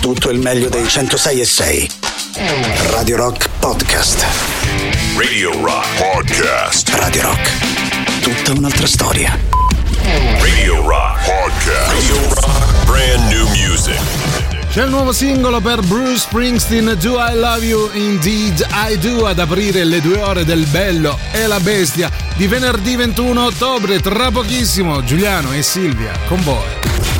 tutto il meglio dei 106 e 6. Radio Rock Podcast. Radio Rock Podcast. Radio Rock. Tutta un'altra storia. Radio Rock Podcast. Radio Rock. Brand new music. C'è il nuovo singolo per Bruce Springsteen, Do I Love You? Indeed I Do, ad aprire le due ore del Bello e la Bestia di venerdì 21 ottobre. Tra pochissimo, Giuliano e Silvia con voi.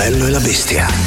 Bello e la bestia.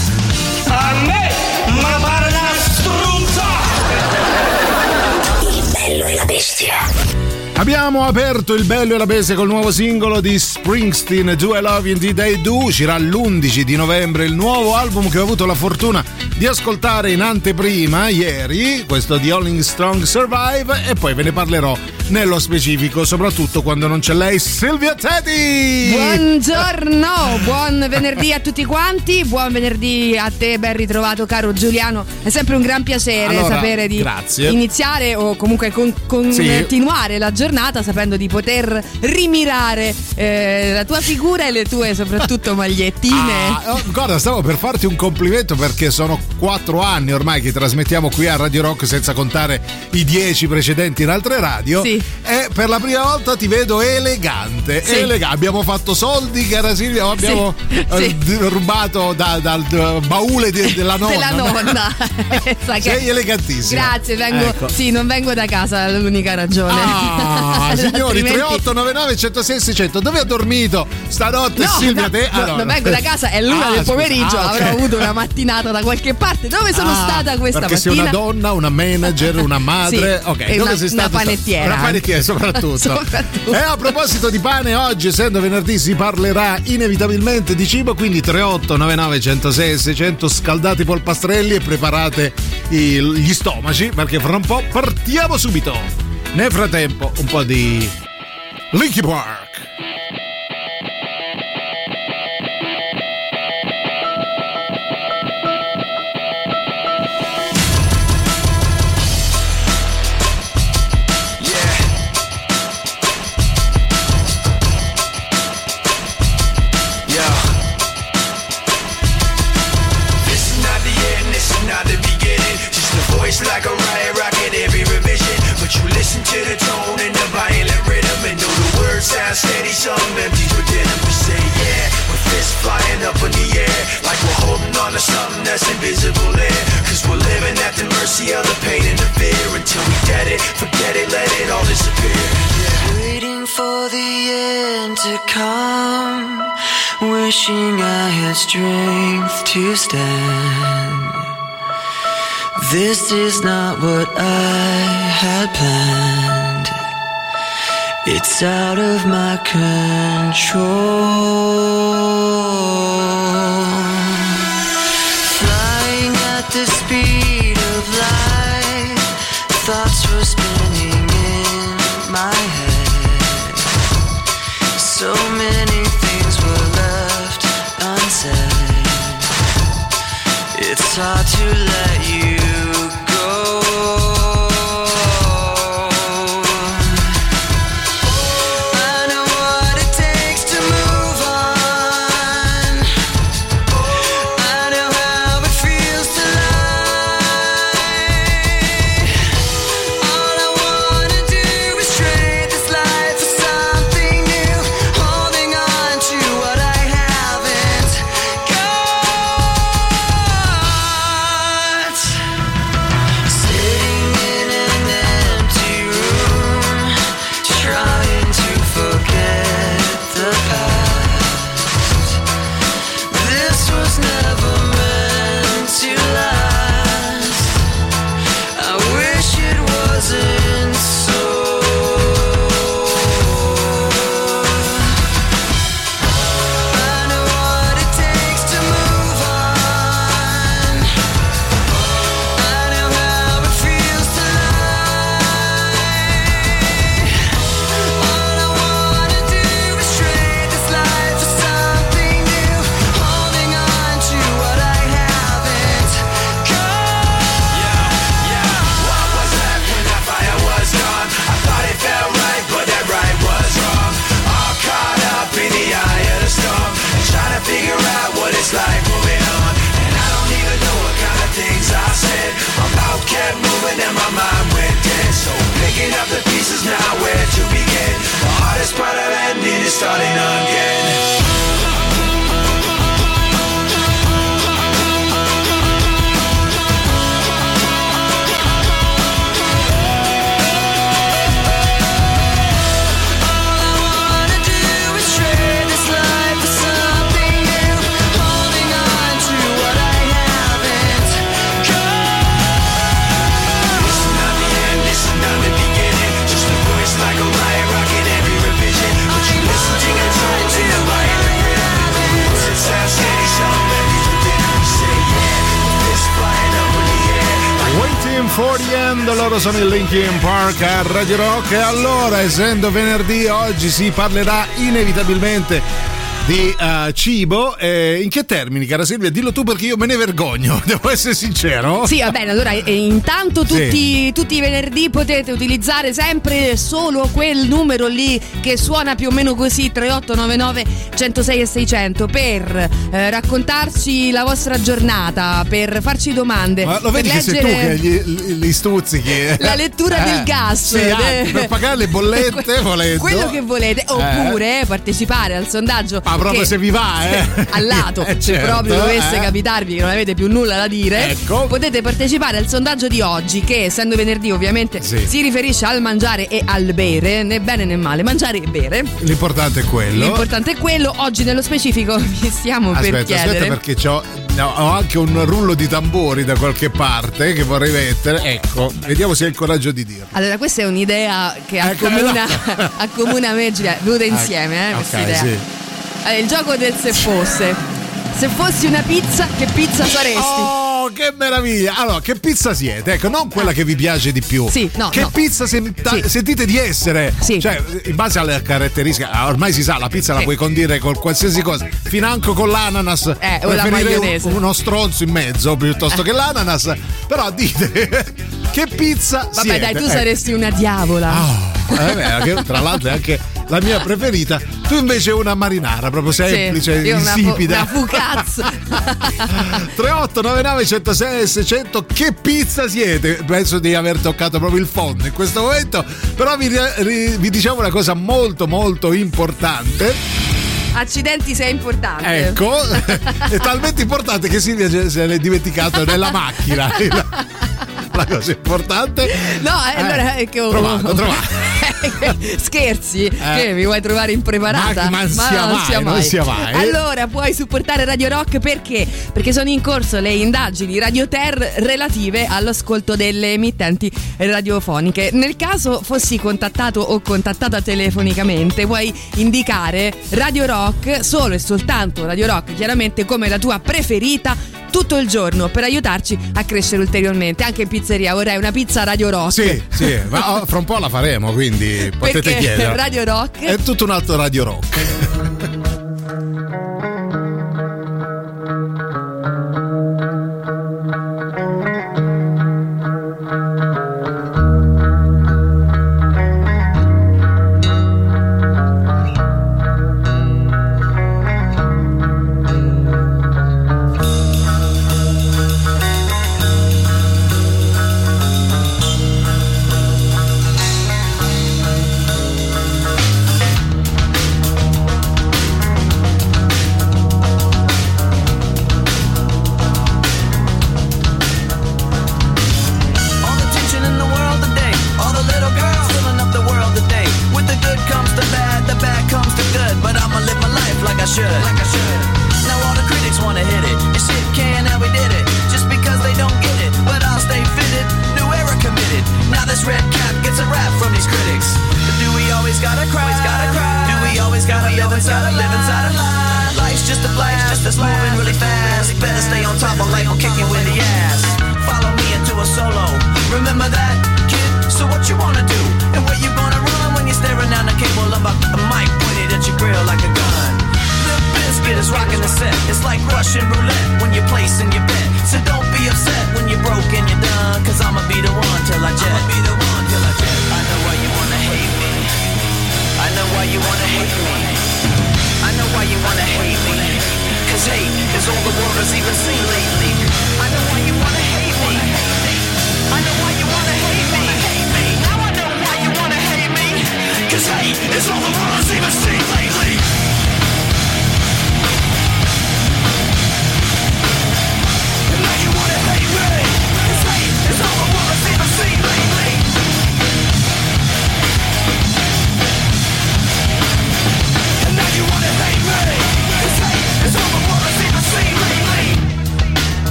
Il bello e la bestia col nuovo singolo di Springsteen, Do I Love You Indeed I Do. Uscirà l'11 di novembre il nuovo album che ho avuto la fortuna di ascoltare in anteprima ieri, questo di Rolling Strong Survive, e poi ve ne parlerò nello specifico, soprattutto quando non c'è lei, Silvia Teddy. Buongiorno, buon venerdì a tutti quanti, buon venerdì a te, ben ritrovato caro Giuliano. È sempre un gran piacere allora, sapere di grazie. iniziare o comunque con, con Sì. continuare la giornata sapendo di poter rimirare eh, la tua figura e le tue soprattutto magliettine. Ah, oh, guarda, stavo per farti un complimento perché sono quattro anni ormai che trasmettiamo qui a Radio Rock senza contare i dieci precedenti in altre radio. Sì. E per la prima volta ti vedo elegante. Sì. elega- Abbiamo fatto soldi, cara Silvia, abbiamo Sì, eh, sì. rubato da- dal eh, baule di- della nonna. Della nonna. Sei elegantissima. Grazie, vengo, Ecco. sì, non vengo da casa, è l'unica ragione. Ah, signori, Altrimenti- 3899 106 600 dove ha dormito stanotte No, Silvia no, te? Ah, no, non no. vengo da casa, è l'una Ah, del scusa. pomeriggio, Ah, ok. avrò avuto una mattinata da qualche parte. Dove sono Ah, stata questa perché mattina? sei una donna, una manager, una madre. Sì, ok, dove una- sei una stata? panettiera. Una panettiera, soprattutto. Soprattutto. E a proposito di pane, oggi, essendo venerdì, si parlerà inevitabilmente di cibo. Quindi 38 99 106 600 scaldate i polpastrelli e preparate gli stomaci perché fra un po' partiamo subito. Nel frattempo, un po' di Linky Park. sound steady, some empty, but then we say yeah. With fists flying up in the air, like we're holding on to something that's invisible there. Cause we're living at the mercy of the pain and the fear until we get it, forget it, let it all disappear. Yeah. Waiting for the end to come, wishing I had strength to stand. This is not what I had planned. It's out of my control. Linkin Park a Radio Rock. E allora essendo venerdì oggi si parlerà inevitabilmente di eh, cibo. Eh, in che termini cara Silvia? Dillo tu perché io me ne vergogno devo essere sincero. Sì, va bene, allora eh, intanto tutti, tutti i venerdì potete utilizzare sempre solo quel numero lì che suona più o meno così 3899 106 e 600 per eh, raccontarci la vostra giornata, per farci domande. Ma lo per vedi che sei tu che gli, li stuzzichi eh? La lettura del gas. sì, ah, per pagare le bollette volendo Quello che volete, oppure partecipare al sondaggio. Ah, proprio se vi va, eh. Al lato, Eh, se certo, proprio dovesse eh. capitarvi che non avete più nulla da dire, Ecco. potete partecipare al sondaggio di oggi, che essendo venerdì ovviamente Sì. si riferisce al mangiare e al bere, né bene né male, mangiare e bere. l'importante è quello L'importante è quello, oggi nello specifico vi stiamo per Aspetta, chiedere. aspetta perché c'ho, no, ho anche un rullo di tamburi da qualche parte che vorrei mettere. Ecco, vediamo se hai il coraggio di dirlo. Allora, questa è un'idea che Ecco, accomuna, no. accomuna me e Giulia, venuta insieme, eh, questa idea. sì. Allora, il gioco del se fosse. Se fossi una pizza, che pizza saresti? Oh, che meraviglia! Allora, che pizza siete? Ecco, non quella che vi piace di più. Sì, no, Che no. pizza senta- Sì. sentite di essere? Sì. Cioè, in base alle caratteristiche, ah, ormai si sa, la pizza la puoi condire con qualsiasi cosa. Financo con l'ananas. Eh, o la maionese. un- uno stronzo in mezzo piuttosto che l'ananas. Però dite, che pizza Vabbè, siete? dai, tu Ecco. saresti una diavola. Ah, eh, tra l'altro è anche la mia preferita. Tu invece una marinara, proprio semplice, sì, insipida. Una, fu- una fugazza. 3899 106 600 che pizza siete? Penso di aver toccato proprio il fondo in questo momento, però vi, ri, vi diciamo una cosa molto molto importante. Accidenti sei importante. Ecco, è talmente importante che Silvia se l'è dimenticato nella macchina. La cosa importante. No, eh, allora eh, è che ho trovato, trovato. Scherzi, eh. che mi vuoi trovare impreparata? Ma, ma, ma sia non mai, sia mai. Non sia mai. Allora puoi supportare Radio Rock perché? Perché sono in corso le indagini Radio Ter relative all'ascolto delle emittenti radiofoniche. Nel caso fossi contattato o contattata telefonicamente, puoi indicare Radio Rock solo e soltanto Radio Rock, chiaramente come la tua preferita tutto il giorno per aiutarci a crescere ulteriormente. Anche in pizzeria vorrei una pizza Radio Rock. Sì, sì, ma oh, fra un po' la faremo, quindi potete Perché chiedere. Radio Rock è tutto un altro Radio Rock.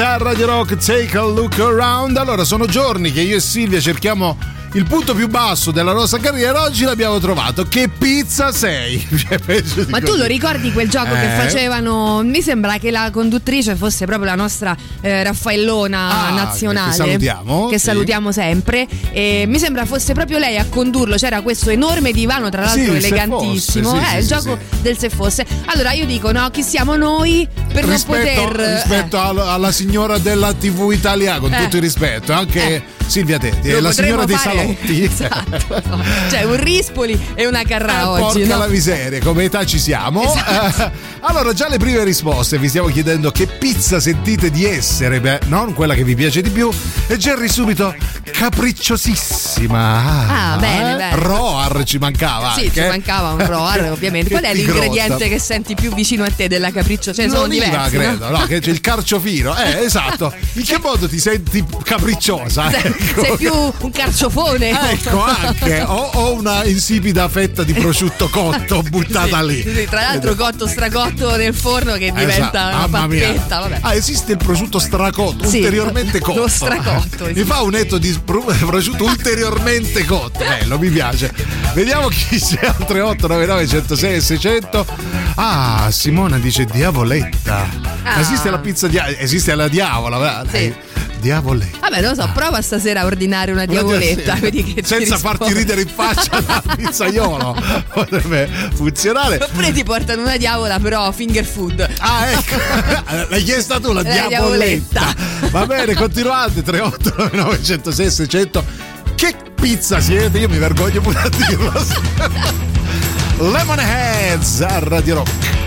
A Radio Rock, take a look around. Allora, sono giorni che io e Silvia cerchiamo il punto più basso della nostra carriera. Oggi l'abbiamo trovato. Che pizza sei? Cioè, Ma tu lo ricordi quel gioco che Eh? facevano? Mi sembra che la conduttrice fosse proprio la nostra eh, Raffaellona Ah, nazionale. che salutiamo, Che sì. salutiamo sempre. E mi sembra fosse proprio lei a condurlo. C'era questo enorme divano, tra l'altro Sì, elegantissimo. fosse, sì, eh, il gioco del se fosse. Allora io dico, no, chi siamo noi per rispetto, non poter. rispetto eh, al- alla signora della TV italiana, con Eh. tutto il rispetto, anche Eh. Silvia Tetti, è la signora dei potremmo salotti. Esatto. Cioè, un Rispoli e una Carrà Eh, oggi. porca no? la miseria, come età ci siamo. Esatto. Allora, già le prime risposte vi stiamo chiedendo che pizza sentite di essere, beh, non quella che vi piace di più. E Jerry subito capricciosissima. Ah, bene, Eh? bene. Roar ci mancava. Sì, anche. ci mancava un roar, ovviamente. Qual è l'ingrediente grotta. che senti più vicino a te della capriccio? Cioè, sono L'oliva, diversi. no? credo, no? Che c'è il carciofino. Eh, esatto. In che modo ti senti capricciosa? Sei, Ecco. sei più un carciofone. Ecco anche, o, o una insipida fetta di prosciutto cotto buttata lì. Sì, tra l'altro cotto stracotto nel forno che diventa Esatto, una pappetta. Vabbè. Ah, esiste il prosciutto stracotto, Sì, ulteriormente lo cotto. stracotto, Mi sì. fa un etto di prosciutto ulteriormente cotto. Bello, mi piace. Vediamo chi c'è al 3899 106 e 600. Ah, Simona dice diavoletta. Ah. Esiste la pizza dia- esiste la diavola. Sì. Diavoletta. Vabbè, non lo so, prova stasera a ordinare una diavoletta. Senza farti ridere in faccia da pizzaiolo. Potrebbe funzionare. Oppure ti portano una diavola, però finger food. Ah, ecco, l'hai chiesta tu la, La diavoletta. diavoletta. Va bene, continuate 3899 106 600. Che pizza siete? Io mi vergogno pure a dirlo. Lemonheads a Radio Rock.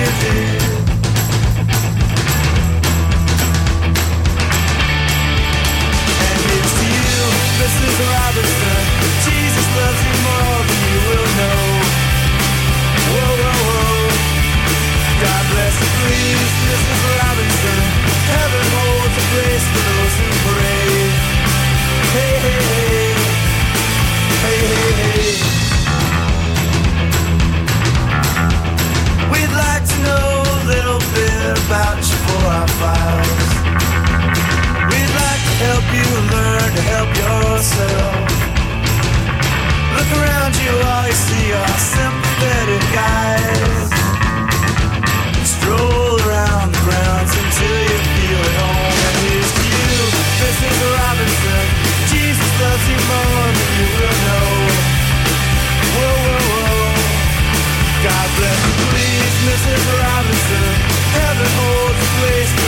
And files. We'd like to help you learn to help yourself. Look around you, all you see are sympathetic eyes. Stroll around the grounds until you feel at home. And here's to you, Mrs. Robinson. Jesus loves you more than you will know. Whoa, whoa, whoa. God bless you, please, Mrs. Robinson. Heaven holds a place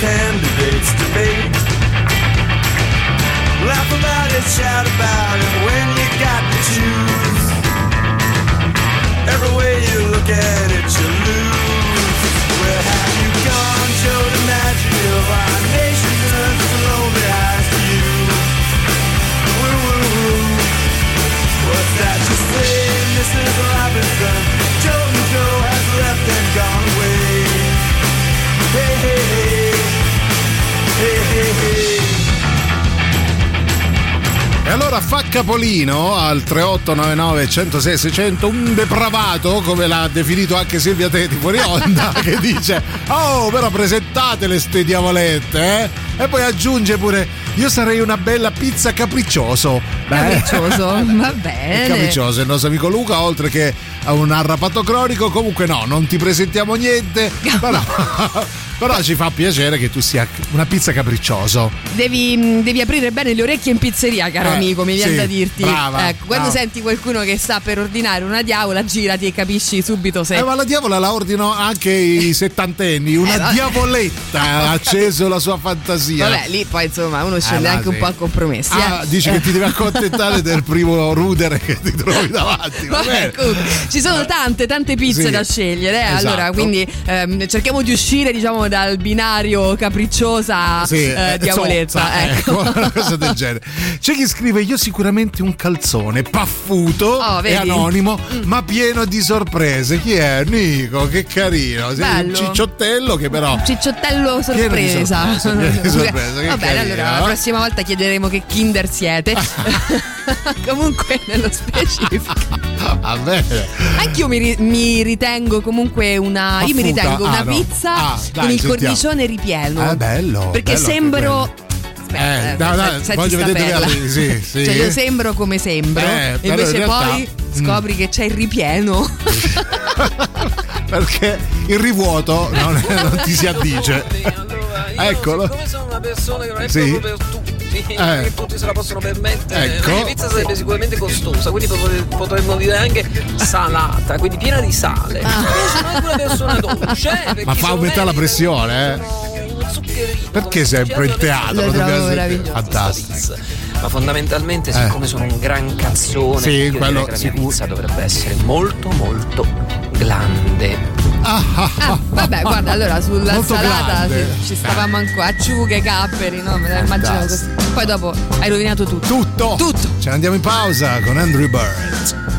candidate's debate. Laugh about it, shout about it when you got to choose. Every way you look at it, you lose. Where have you gone, Joe DiMaggio? Our nation turns its lonely eyes to you. Woo, woo, woo. What's that you say, Mrs. Robinson? Joe and Joe has left and gone away. Hey, hey, E allora fa capolino al 3899 106 600 un depravato, come l'ha definito anche Silvia Teti fuori onda, che dice "Oh, però presentatele ste diavolette, eh?" E poi aggiunge pure "Io sarei una bella pizza capriccioso". Capriccioso, va bene. capriccioso il nostro amico Luca, oltre che a un arrapato cronico, comunque no, non ti presentiamo niente, però, però ci fa piacere che tu sia una pizza capriccioso. Devi, devi aprire bene le orecchie in pizzeria, caro Eh, amico, mi viene sì, da dirti. brava, ecco, quando brava. senti qualcuno che sta per ordinare una diavola, girati e capisci subito se. Eh, ma la diavola la ordino anche i settantenni, una Eh, diavoletta ha acceso la sua fantasia. Vabbè, lì poi insomma uno scende Ah, anche un sì. po' a compromessi. Ah, eh. dici che ti devi accontentare del primo rudere che ti trovi davanti. Va Vabbè, ci sono tante, tante pizze Sì, da scegliere. eh, esatto. Allora, quindi ehm, cerchiamo di uscire, diciamo, dal binario capricciosa Sì, eh, eh, diavolezza. zozza, ecco. una cosa del genere. C'è chi scrive: Io sicuramente un calzone paffuto Oh, e vedi? Mm. anonimo, ma pieno di sorprese. Chi è? Nico, che carino. Bello. cicciottello che però. Cicciottello Pieno di sorpresa. di sorprese, che Va bene, allora la eh? prossima volta chiederemo che Kinder siete. comunque, nello specifico. Va bene. Anch'io mi, ri- mi ritengo comunque una. Io mi ritengo una Ah, no. pizza Ah, dai, con il sentiamo. cornicione ripieno. Ah, bello, Perché bello sembro. Eh, Aspetta, dai, dai, senti voglio vedere dove- sì, sì. Cioè, io sembro come sembro. Eh, e invece in realtà- poi scopri che c'è il ripieno. Perché il rivuoto non, non ti si addice. Eccolo. Come sono una persona che non è Sì. proprio per tutti, Eh. tutti se la possono permettere. Ecco. La pizza sarebbe sicuramente costosa, quindi potre- potremmo dire anche salata, quindi piena di sale. Ah. Io sono anche una persona dolce. eh, Ma fa aumentare la pressione, eh. Perché sempre in teatro? Fantastico. Ma fondamentalmente, siccome sono un gran cazzone, Sì, quello la mia sicuro. pizza dovrebbe essere molto molto grande. Ah, ah, Ah, vabbè, guarda, allora sulla Molto salata ci stavamo ancora acciughe, capperi, no? Me la immagino così. Poi dopo hai rovinato tutto. tutto. Tutto. Ce ne andiamo in pausa con Andrew Bird.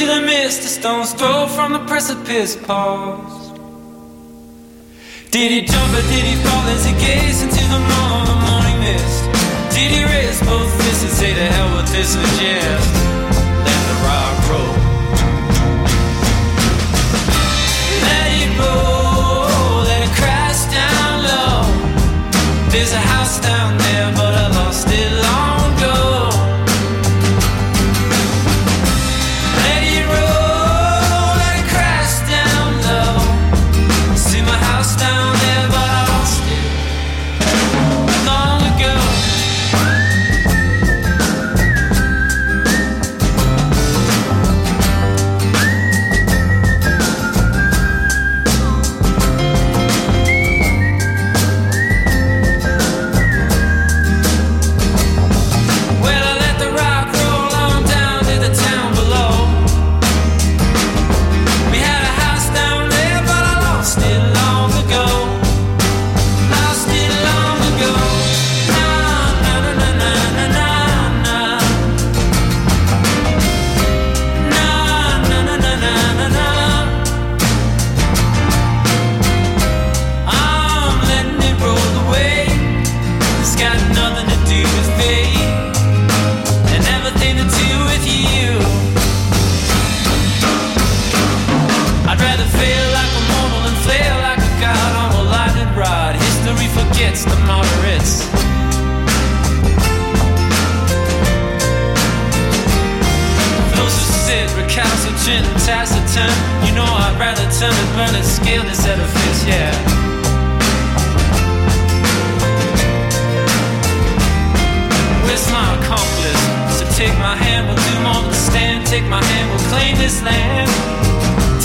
Into the mist, a stone's throw from the precipice paused. Did he jump or did he fall as he gazed into the morn, the morning mist? Did he raise both fists and say to hell with this and just let the rock roll? Let it roll, let it crash down low. There's a house down there, but I lost it long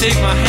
Take my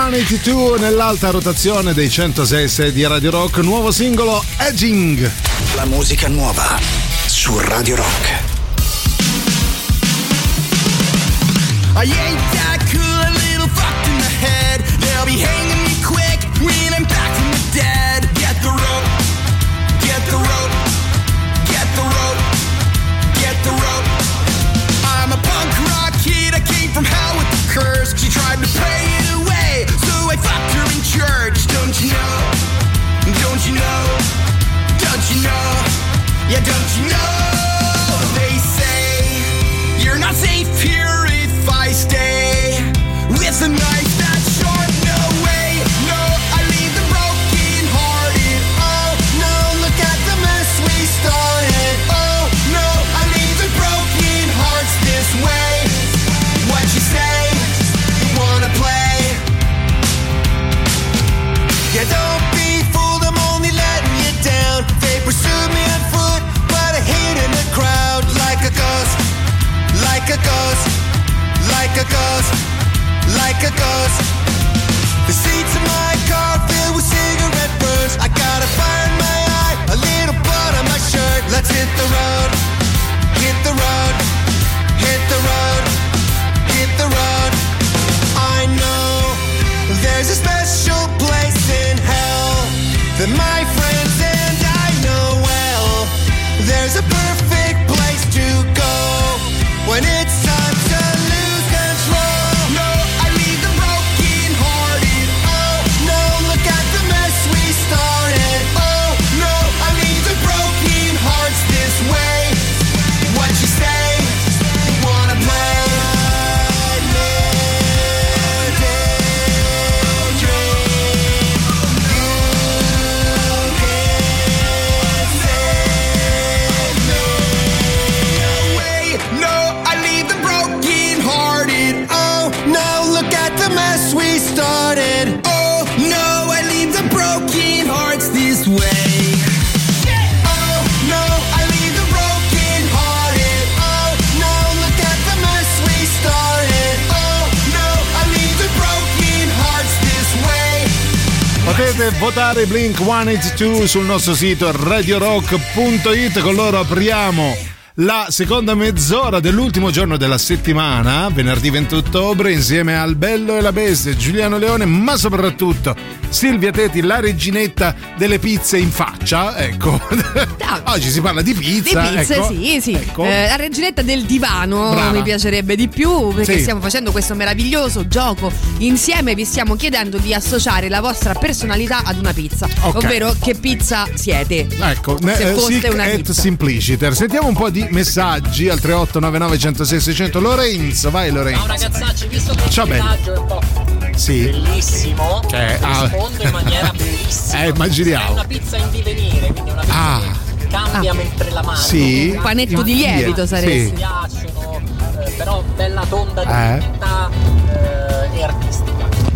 182 nell'alta rotazione dei 106 di Radio Rock, nuovo singolo Edging. La musica nuova su Radio Rock. Votare Blink 182 sul nostro sito radiorock.it. Con loro apriamo la seconda mezz'ora dell'ultimo giorno della settimana, venerdì 20 ottobre, insieme al Bello e la Bestia, Giuliano Leone, ma soprattutto Silvia Teti, la reginetta delle pizze in faccia. Ecco, oggi si parla di Di pizza. ecco. sì, sì. Ecco. Eh, la reginetta del divano Brava. mi piacerebbe di più perché Sì. stiamo facendo questo meraviglioso gioco insieme. Vi stiamo chiedendo di associare la vostra personalità ad una pizza, Ok. ovvero che pizza siete. Ecco, Se eh, foste una pizza. simpliciter. Sentiamo un po' di messaggi al 3899 106 600. Lorenzo, vai Ciao Lorenzo. ragazzacci, visto che il Ciao, bello. messaggio è un po' Sì. bellissimo, Eh, ah. rispondo in maniera bellissima. Eh, immaginiamo. È una pizza in divenire, quindi una pizza Ah. che cambia mentre la mangi. Sì. Un panetto di lievito Mi sarebbe. Sì. piacciono, eh, però bella tonda Eh. dritta eh, e artistica.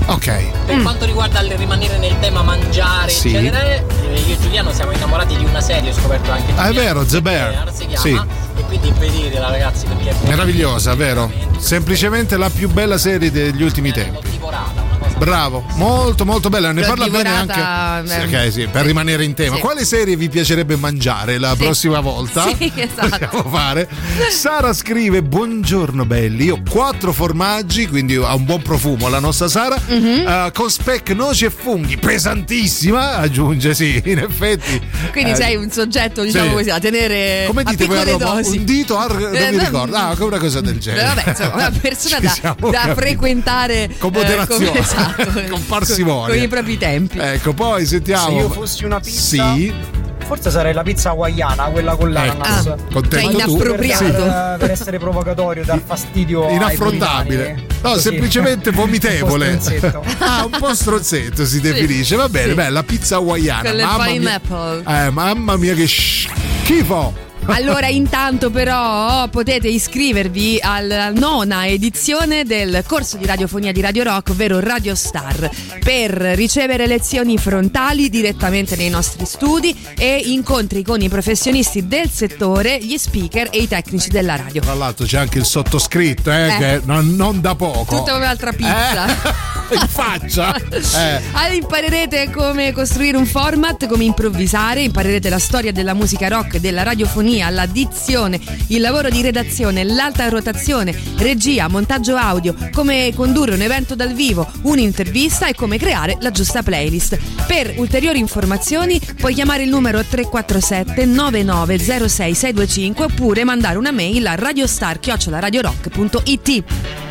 Ok. Per quanto riguarda il rimanere nel tema mangiare, Sì. eccetera, eh, io e Giuliano siamo innamorati di una serie, ho scoperto anche Ah, è vero, The Bear. Si chiama, Sì. e quindi vederla ragazzi perché è Meravigliosa, vero? Semplicemente la più bella serie degli ultimi L'ho tempi. divorata, Bravo, molto molto bella. Ne L'ho parla bene anche. Sì, ehm, ok, sì, per rimanere in tema. sì. Quale serie vi piacerebbe mangiare la Sì. prossima volta? Sì, esatto. Fare. Sara scrive: Buongiorno belli. Io ho quattro formaggi, quindi ha un buon profumo la nostra Sara. Mhm. eh, con speck, noci e funghi. Pesantissima, aggiunge, sì, in effetti. Quindi Eh, sei un soggetto, diciamo sì. così, da tenere Come a dite voi a Roma? dosi. Un dito, ar- non Eh, mi ricordo. Ah, una cosa del genere. Vabbè, insomma, una persona da, da frequentare Con eh, moderazione, come- esatto, con parsimonia. con i propri tempi. Ecco, poi sentiamo. Se io fossi una pizza, Sì. forse sarei la pizza hawaiana, quella con l'ananas. Ah, contento cioè inappropriato. Per, per essere provocatorio, dar fastidio Inaffrontabile. No, Così. semplicemente vomitevole. Un po' stronzetto. ah, un po' stronzetto si definisce. Va bene, Sì. beh, la pizza hawaiana. Con le mamma mia. pineapple. Eh, mamma mia che schifo. Allora, intanto, però, potete iscrivervi alla nona edizione del corso di radiofonia di Radio Rock, ovvero Radio Star, per ricevere lezioni frontali direttamente nei nostri studi e incontri con i professionisti del settore, gli speaker e i tecnici della radio. Tra l'altro c'è anche il sottoscritto, eh, Eh. che non, non da poco. Tutta un'altra pizza. Eh, in faccia. Eh. Allora, imparerete come costruire un format, come improvvisare, imparerete la storia della musica rock, della radiofonia, la dizione, il lavoro di redazione, l'alta rotazione, regia, montaggio audio, come condurre un evento dal vivo, un'intervista e come creare la giusta playlist. Per ulteriori informazioni puoi chiamare il numero 347 9906 625 oppure mandare una mail a radiostar@radiorock.it.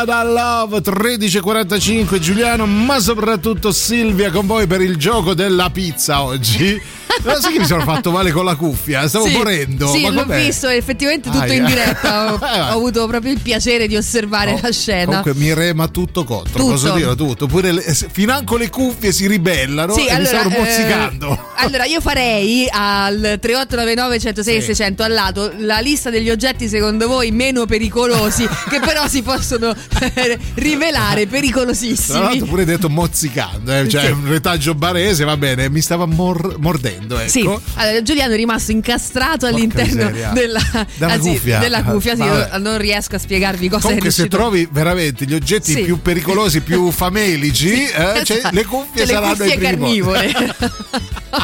Holala da Love 13.45 Giuliano ma soprattutto Silvia con voi per il gioco della pizza oggi Ma sai che mi sono fatto male con la cuffia? Stavo Sì, morendo Sì, l'ho com'è? visto effettivamente tutto Aia. in diretta. Ho, Eh, ho avuto proprio il piacere di osservare la scena. Comunque mi rema tutto contro, Tutto. posso dire tutto. Pure le, financo le cuffie si ribellano Sì, e mi stanno eh, mozzicando. Allora io farei al 3899 106 Sì. 600 al lato la lista degli oggetti secondo voi meno pericolosi che però si possono rivelare Tra l'altro pericolosissimi. pure detto mozzicando, eh, cioè Sì. un retaggio barese, va bene, mi stava mor- mordendo, ecco. Sì, allora, Giuliano è rimasto incastrato all'interno miseria. della, anzi, cuffia. della cuffia. Sì, non riesco a spiegarvi cosa Comunque è se riuscito trovi veramente gli oggetti Sì. più pericolosi, più famelici, eh, cioè, le cuffie Cioè, le saranno cuffie i primi carnivore.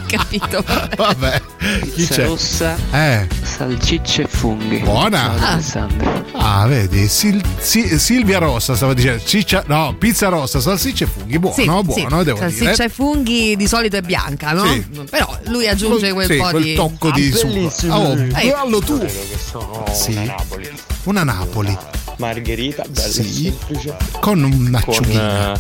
Capito. Vabbè, chi Pizza c'è? rossa, Eh, salsicce e funghi. Buona. Ciao, Ah. Alessandro. ah, vedi, Sil- Si- Silvia Rossa stava dicendo, ciccia, no, pizza rossa, salsicce e funghi, buono, Sì, buono, sì. devo Salsiccia dire. e funghi di solito è bianca, no? Sì. Però lui aggiunge quel Sì, po' quel di tocco di Ah, succo. bellissimo. Oh, Eh. ballo tu. che sono Sì. una Napoli. Una Napoli Margherita, bella Sì. semplice. con un Con acciughina. eh,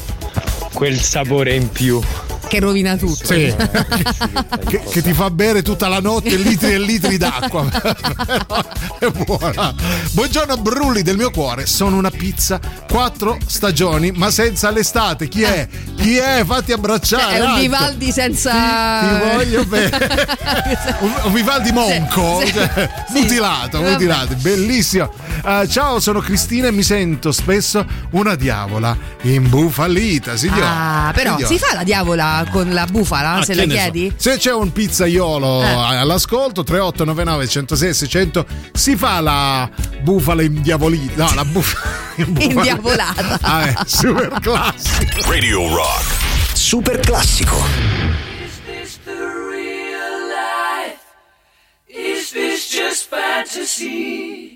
quel sapore in più. Che rovina tutto. Sì. che, che ti fa bere tutta la notte litri e litri d'acqua. È buona. Buongiorno Brulli del mio cuore, sono una pizza, quattro stagioni, ma senza l'estate. Chi è? Chi è? Fatti abbracciare. È un. Vivaldi senza. Ti, ti voglio bene. un, un Vivaldi monco, Sì, sì. cioè, Sì. mutilato, bellissimo. Eh, ciao, sono Cristina e mi sento spesso una diavola imbufalita, signore. Ah, però Signore. si fa la diavola con la bufala Ah, se la ne so. chiedi? Se c'è un pizzaiolo Eh. all'ascolto, 3899 106 600 si fa la bufala indiavolita. No, la bufala Indiavolata. Ah, eh, super classico. Radio Rock. Super classico. Is the real life? Is this just fantasy?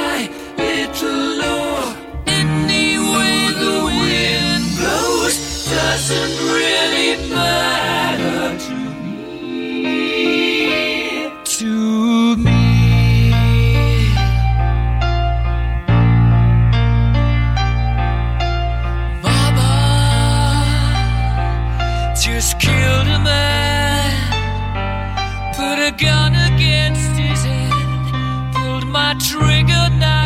doesn't really matter to me. To me. Mama just killed a man, put a gun against his head, pulled my trigger, now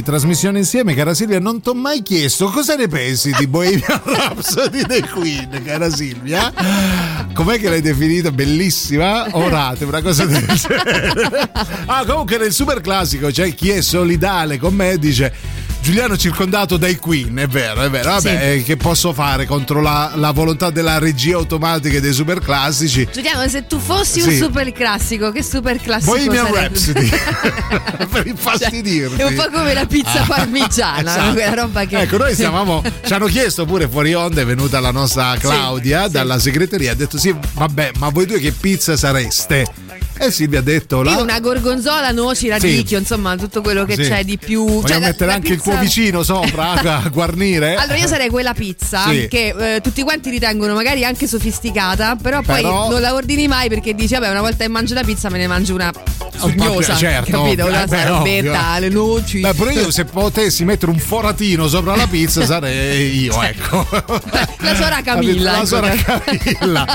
di trasmissione insieme, cara Silvia, non ti ho mai chiesto cosa ne pensi di Bohemian Rhapsody dei Queen, cara Silvia. Com'è che l'hai definita? Bellissima? Orate, una cosa del genere. Ah, comunque nel super classico c'è chi è solidale con me dice Giuliano circondato dai Queen, è vero, è vero. Vabbè, eh, che posso fare contro la, la volontà della regia automatica dei super classici? Giuliano, se tu fossi un Sì. super classico, che super classico Bohemian sarebbe? Rhapsody per infastidirti. È un po' come la pizza Ah, parmigiana, esatto. quella roba che. Ecco, noi stavamo. ci hanno chiesto pure fuori onda, è venuta la nostra Claudia dalla segreteria. Ha detto: Sì, vabbè, ma voi due che pizza sareste? E Silvia ha detto: la... Io una gorgonzola, noci, radicchio, insomma, tutto quello che Sì. c'è di più. Vogliamo cioè, la- mettere la anche il pizza- tuo vicino sopra a guarnire? Allora io sarei quella pizza Sì. che eh, tutti quanti ritengono magari anche sofisticata, però poi Però- non la ordini mai perché dici vabbè una volta che mangio la pizza me ne mangio una più- certo, capito? Una Eh, ovvio. le noci. Beh, pure io se potessi mettere un foratino sopra la pizza sarei io, ecco. La suora Camilla. La ecco. suora Camilla.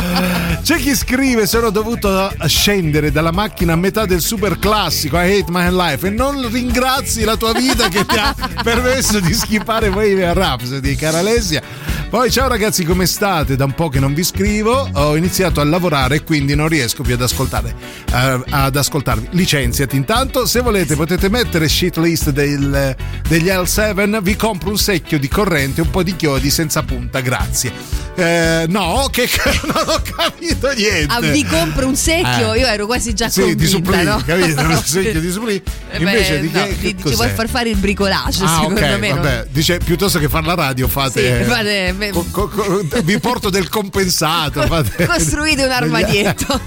C'è chi scrive: Sono dovuto scendere dalla macchina a metà del super classico I Hate My Life e non ringrazi la tua vita che ti ha permesso di schipare Bohemian Rhapsody, cara Alessia. Poi ciao ragazzi, come state? Da un po' che non vi scrivo, ho iniziato a lavorare e quindi non riesco più ad ascoltare eh, ad ascoltarvi. Licenziati intanto, se volete potete mettere shit list del- degli L7, vi compro un secchio di corrente e un po' di chiodi senza punta, grazie. Eh, no, che non ho capito niente. Ah, vi compro un secchio, Eh. io ero quasi già Sì, convinta, di supplì, no? capito? Un secchio di supplì. Eh Invece beh, di che, no, che ti- vuoi far fare il bricolage, Ah, secondo ok, me. vabbè. Dice piuttosto che fare la radio, fate. Sì, fate- co- co- co- vi porto del compensato. fate- Costruite un armadietto.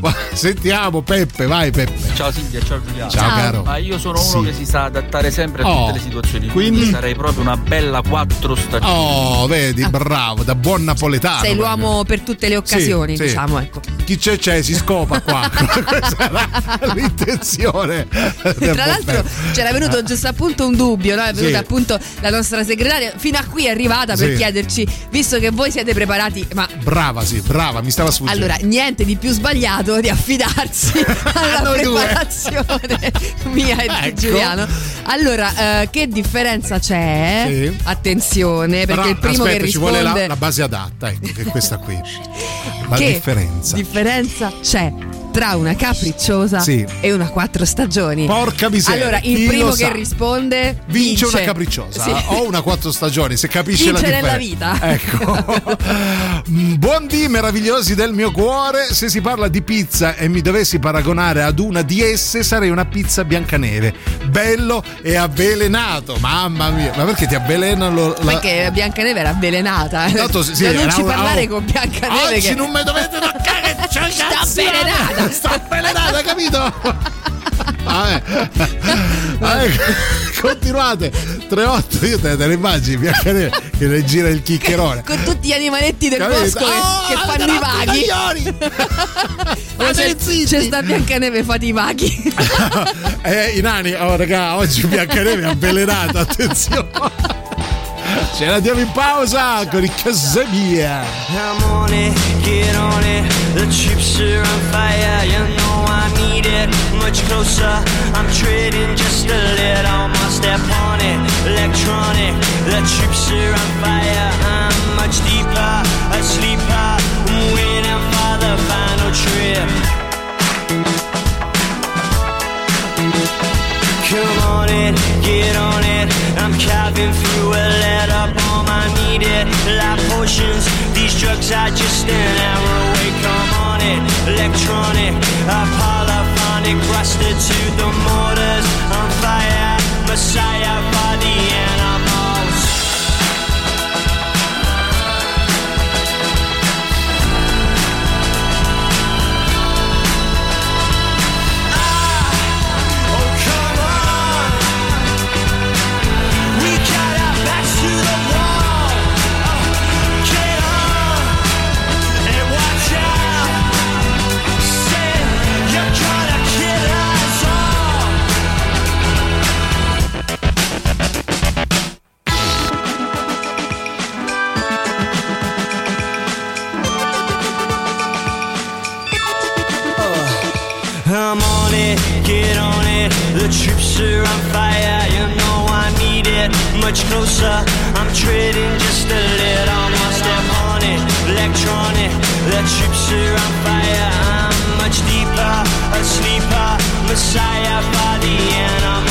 Ma Sentiamo Peppe, vai Peppe. Ciao Silvia, ciao Giuliano. Ciao, Ciao. caro. Ma io sono uno Sì. che si sa adattare sempre a Oh, tutte le situazioni. quindi? sarei proprio una bella quattro stagioni. Oh, vedi, bravo, da buon napoletano. Sei l'uomo per tutte le occasioni, Sì, sì. diciamo, ecco. Chi c'è c'è, si scopa qua. L'intenzione. Tra l'altro c'era venuto giusto appunto un dubbio, no? È venuta Sì. appunto la nostra segretaria. Fino a qui è arrivata per Sì. chiederci, visto che voi siete preparati, ma Brava, sì, brava, mi stava sfuggendo. allora niente di più sbagliato di affidarsi alla preparazione mia e di Ecco. Giuliano. Allora, eh, che differenza c'è? Sì. Attenzione, perché Però, il primo aspetta, che ci vuole risponde la, la base adatta, ecco, che è questa qui. La che differenza. differenza c'è tra una capricciosa Sì. e una quattro stagioni? Porca miseria. Allora, il primo che sa? risponde Vince una capricciosa Sì. o una quattro stagioni, se capisce Vince la nella differenza. vita. Ecco. Mm, Buon dì meravigliosi del mio cuore. Se si parla di pizza e mi dovessi paragonare ad una di esse, sarei una pizza biancaneve. Bello e avvelenato. Mamma mia, ma perché ti avvelenano la. Perché Biancaneve era avvelenata. Tanto sì, non ci un- parlare oh. con Biancaneve Oggi che non mi dovete toccare che il Sta avvelenata. Sta avvelenata, capito? Vabbè. Vabbè, continuate 3-8 io te, te le immagini Biancaneve che le gira il chiccherone con tutti gli animaletti del Capito? bosco che, Oh, che avete fanno i vaghi. Ma c'è, c'è sta Biancaneve fate i vaghi. eh, i nani oh raga oggi Biancaneve è avvelenato attenzione ce la diamo in pausa con i Casemia I'm on it, get on it. The chips are on fire, you know I need it. Much closer, I'm trading just a little more step on it. Electronic, the chips are on fire. I'm much deeper, a. I'm waiting for the final trip. it, get on it. I'm carving a let up on my needed life potions. These drugs are just an hour away, come on it. Electronic, apolyphonic, rusted to the mortars. I'm fire, messiah, fire. The troops are on fire, you know I need it. Much closer, I'm trading just a little more step on it. Electronic, the troops are on fire. I'm much deeper, a sleeper, messiah for the animals.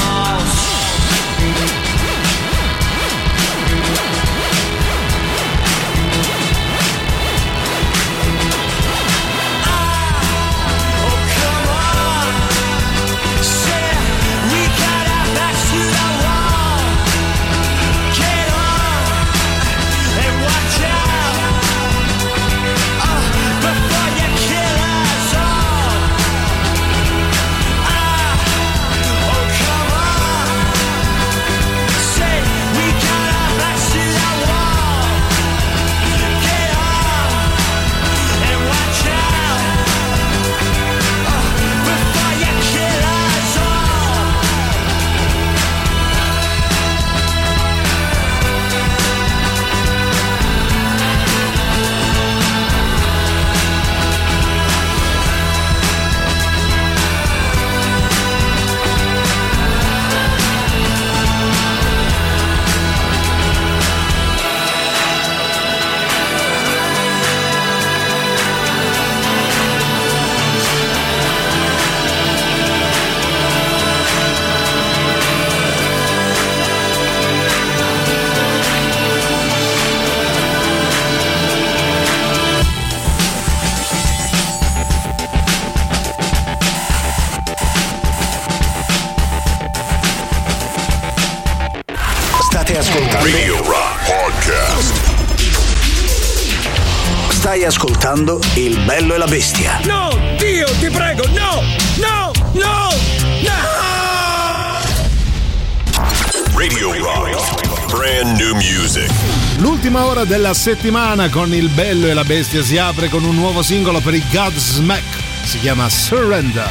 Della settimana con il bello e la bestia si apre con un nuovo singolo per i Godsmack. Si chiama Surrender.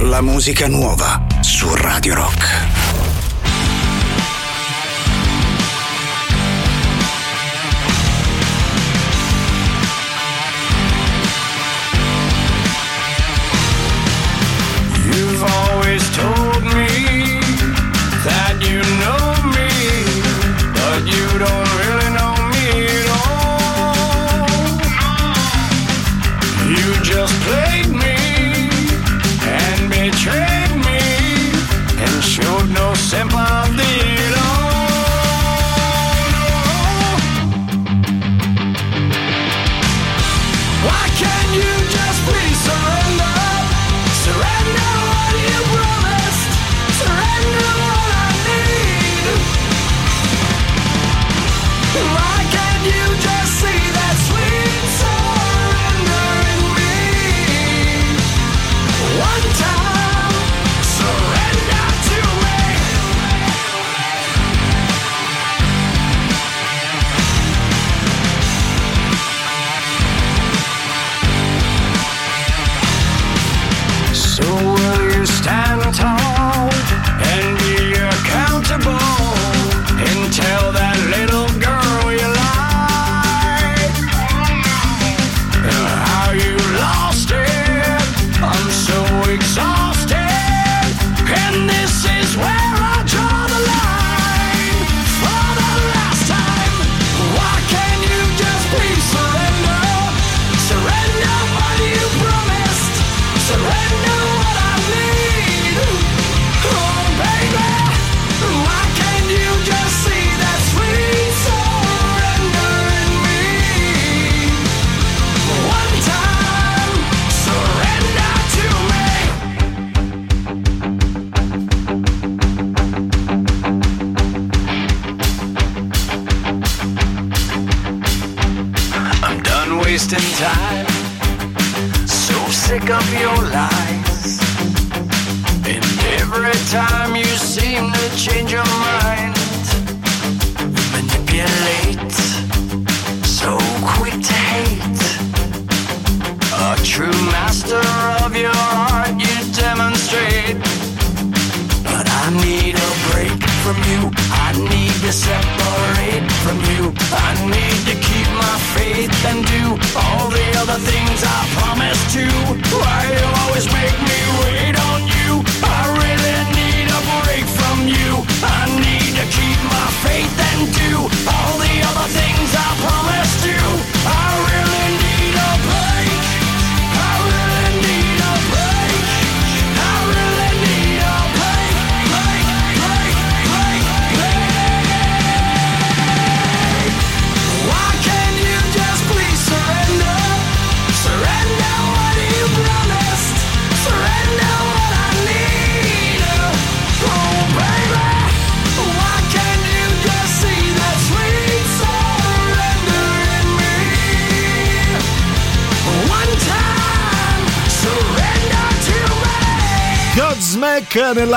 La musica nuova su Radio Rock.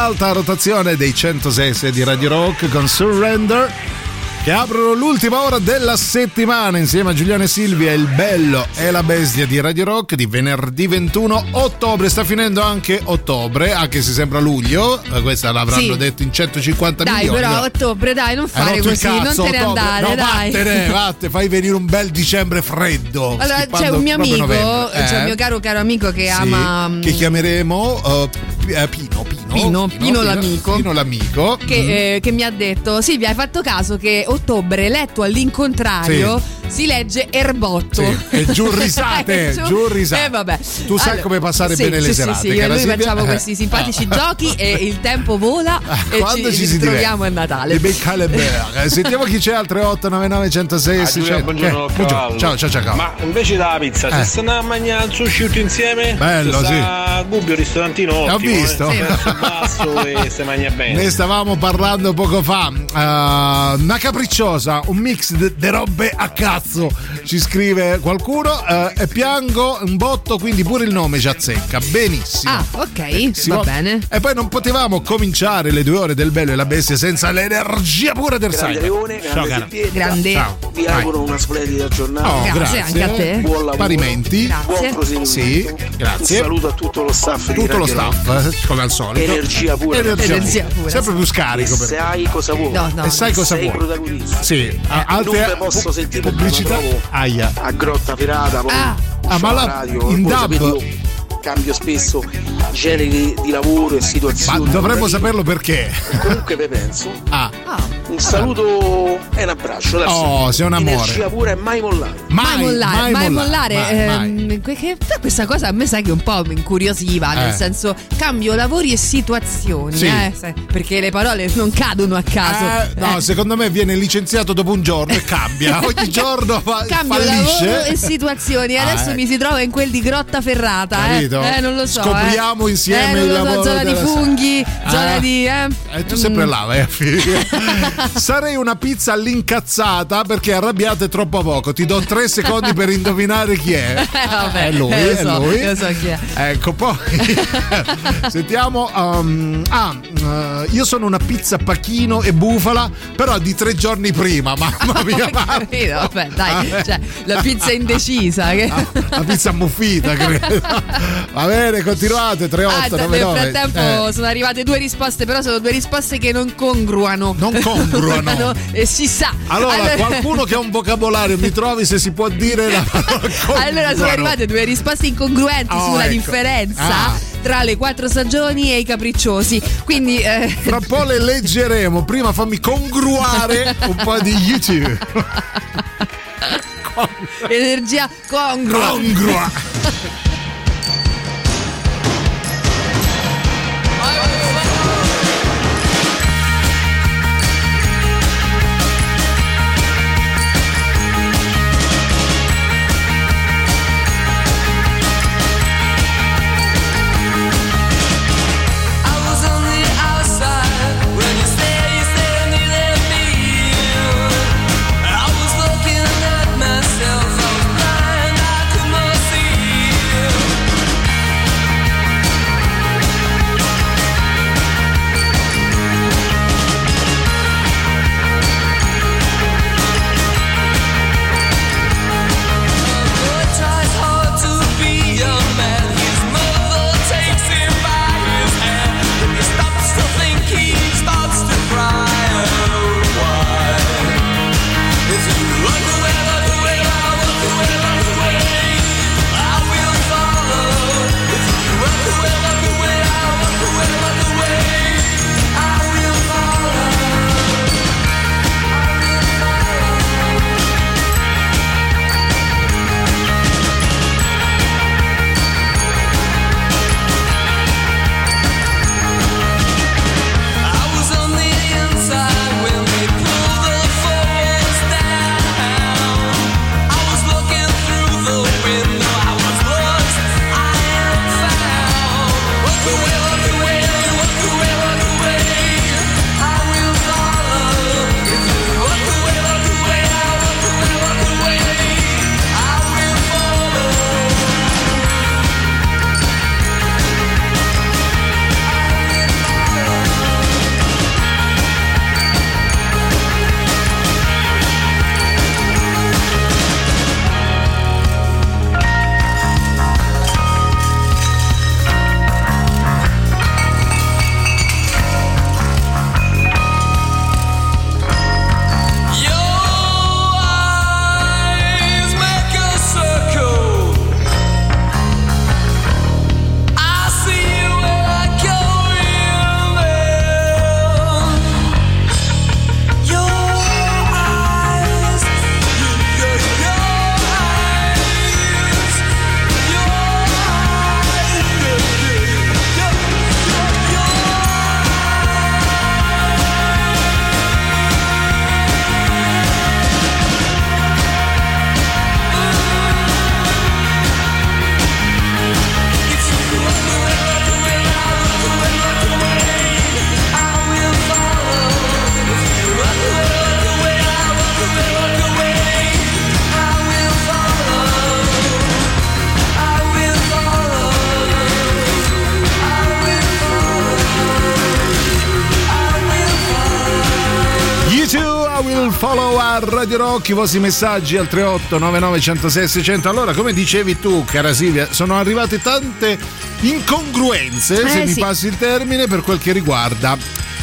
Nell'alta rotazione dei 106 di Radio Rock con Surrender che aprono l'ultima ora della settimana insieme a Giuliano e Silvia il bello e la bestia di Radio Rock di venerdì 21 ottobre sta finendo anche ottobre anche se sembra luglio eh, questa l'avranno Sì. detto in 150 Dai, milioni però, no? ottobre, dai, non Hai fare così, non cazzo, te ne ottobre. andare, no, dai. vattene, vattene, fai venire un bel dicembre freddo Allora, c'è un mio amico, Eh? un mio caro caro amico che Sì, ama mm, che chiameremo eh, P- eh, Pino, Pino, Pino, Pino l'amico. Pino l'amico che, eh, che mi ha detto Silvia hai fatto caso che ottobre letto all'incontrario si legge erbotto Sì, e giù risate, Giù- giù risate. eh, vabbè. Tu sai come passare sì, bene le sì, serate, sì, sì, cara noi Silvia? facciamo Eh. questi simpatici giochi e il tempo vola e Quando ci, ci si ritroviamo a. Natale belle. Sentiamo chi c'è al 3899 106 Ah, 600. Giulia, buongiorno, Eh, cavallo. Ciao, ciao, ciao. ciao. Ma invece della pizza, Eh. se stanno a mangiare il sushi tutti insieme, Bello, si sì. Gubbio, ristorantino Ho ottimo, visto. Eh, prezzo basso e si mangia bene. Ne stavamo parlando poco fa. Uh, una capricciosa, un mix di robe a cazzo. Ci scrive qualcuno. uh, e piango un botto, quindi pure il nome ci azzecca. Benissimo. ah ok Benissimo. va bene E poi non potevamo cominciare le due ore del bello e la bestia senza l'energia pura del Grande cyber. Leone, Ciao, cara. Grande. Ciao. Vi Vai. auguro una splendida giornata. Oh, Grazie, anche a te. Buon lavoro. Parimenti. Grazie. Buon proseguimento. Sì, grazie. Un saluto a tutto lo staff di Tutto lo staff, eh, come al solito. Energia pura. Energia pura, Sempre più scarico. E per- sai cosa vuoi? No, no. E sai cosa sei vuoi? protagonista. Sì, a- altre non posso sentire pubblicità. ma Aia. a Grotta Pirata poi Ah. Ah, ma la- radio, in dub? cambio spesso generi di lavoro e Ma situazioni dovremmo lavorative. saperlo perché. comunque vi penso Ah, un saluto e un abbraccio da Oh, sei un amore. energia pura e mai mollare mai, mollare, mai, mollare. mai, mai. ehm, que- che- questa cosa a me sai che un po' mi incuriosiva, nel Eh. senso cambio lavori e situazioni, Sì. eh, perché le parole non cadono a caso. Eh, no, Eh. secondo me viene licenziato dopo un giorno e cambia. Ogni giorno fa, Cambio fallisce. lavoro e situazioni. Ah, Adesso ecco. mi si trova in quel di Grotta Ferrata. Eh, Capito? Eh, non lo so. Scopriamo eh. insieme eh, non il lo so, lavoro Zona di funghi, Ah. zona di. Eh. E tu sempre Mm. là, vai a finire. Sarei una pizza all'incazzata perché arrabbiate troppo poco. Ti do tre secondi per indovinare chi è. Eh, vabbè, è lui, eh, è so, lui. so chi è. Ecco, poi sentiamo. um, ah, eh, io sono una pizza pachino e bufala, però di tre giorni prima. Mamma mia, capito, vabbè, dai, Vabbè. cioè, la pizza indecisa. Che... Ah, la pizza ammuffita, credo. Va bene, continuate. 38, Ah, nel 99. frattempo Eh. sono arrivate due risposte, però sono due risposte che non congruano. Non congruano. e si sa. Allora, qualcuno che ha un vocabolario mi trovi se si può dire la parola Allora sono congruano. arrivate due risposte incongruenti Oh, sulla ecco. differenza Ah. tra le quattro stagioni e i capricciosi. Quindi eh, Fra un po' le leggeremo. Prima fammi congruare un po' di YouTube. energia congrua. Congrua. Radio Rock, i vostri messaggi al 38 99 106 600. Allora, come dicevi tu, cara Silvia, sono arrivate tante incongruenze, Eh, se mi sì. passi il termine, per quel che riguarda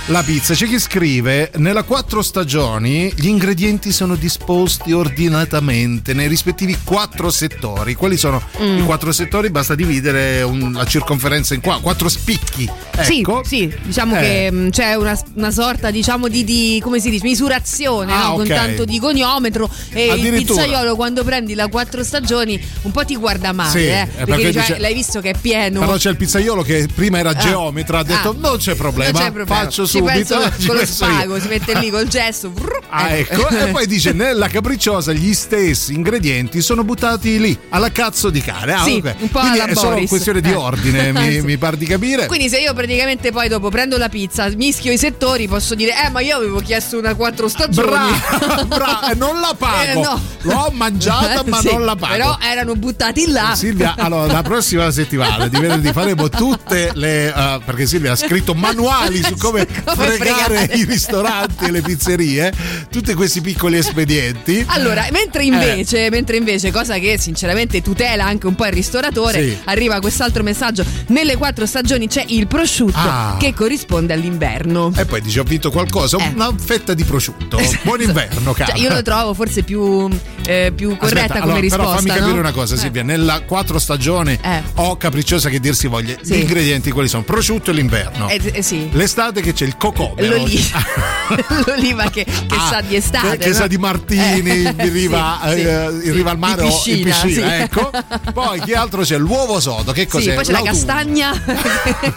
la pizza. C'è chi scrive: Nella quattro stagioni gli ingredienti sono disposti ordinatamente nei rispettivi quattro settori. Quali sono Mm. i quattro settori? Basta dividere un- la circonferenza in qua, quattro spicchi. Ecco. Sì, sì, diciamo Eh. che c'è una, una sorta diciamo di, di- come si dice misurazione Ah, no? con tanto di goniometro e il pizzaiolo quando prendi la quattro stagioni un po' ti guarda male Sì, eh, eh, perché, perché dice, dice- "Eh, l'hai visto che è pieno Però c'è il pizzaiolo che prima era geometra, ha detto Ah. non c'è problema, Non c'è problema. faccio Ci subito. penso con lo penso io." spago si mette lì col gesto brrr, Ah, ecco, e poi dice nella capricciosa gli stessi ingredienti sono buttati lì alla cazzo di cane. Ah, Sì, ok. un po' Quindi alla è solo Boris. questione di Eh. ordine, mi, Sì. mi par di capire. Quindi se io praticamente poi dopo prendo la pizza, mischio i settori, posso dire "Eh, ma io avevo chiesto una quattro stagioni". Brava, brava, e non la pago. Eh, no. L'ho mangiata, ma Sì, non la pago. Però erano buttati là. Silvia, allora la prossima settimana di venerdì faremo tutte le. eh, perché Silvia ha scritto manuali su come, Come fregare fregare. i ristoranti e le pizzerie, tutti questi piccoli espedienti. Allora, Eh. mentre invece, mentre invece, cosa che sinceramente tutela anche un po' il ristoratore, Sì. arriva quest'altro messaggio. Nelle quattro stagioni c'è il prosciutto Ah. che corrisponde all'inverno. E poi dice: Ho vinto qualcosa, una fetta di prosciutto. Buon inverno, cara. Eh. Cioè, io lo trovo forse più, eh, più corretta Aspetta, come allora, risposta. Però fammi capire no? una cosa, Eh. Silvia. Nella quattro stagioni o capricciosa che dir si voglia, Sì. gli ingredienti quali sono? Prosciutto e l'inverno. Eh, eh, sì. L'estate che c'è il cocomero. L'oliva, l'oliva che, che Ah, sa di estate. che, no? sa di martini, Eh, in riva, sì, eh, in riva al mare o in piscina, ecco. Poi che altro c'è? L'uovo sodo, che cos'è? Poi c'è la L'autunno. castagna.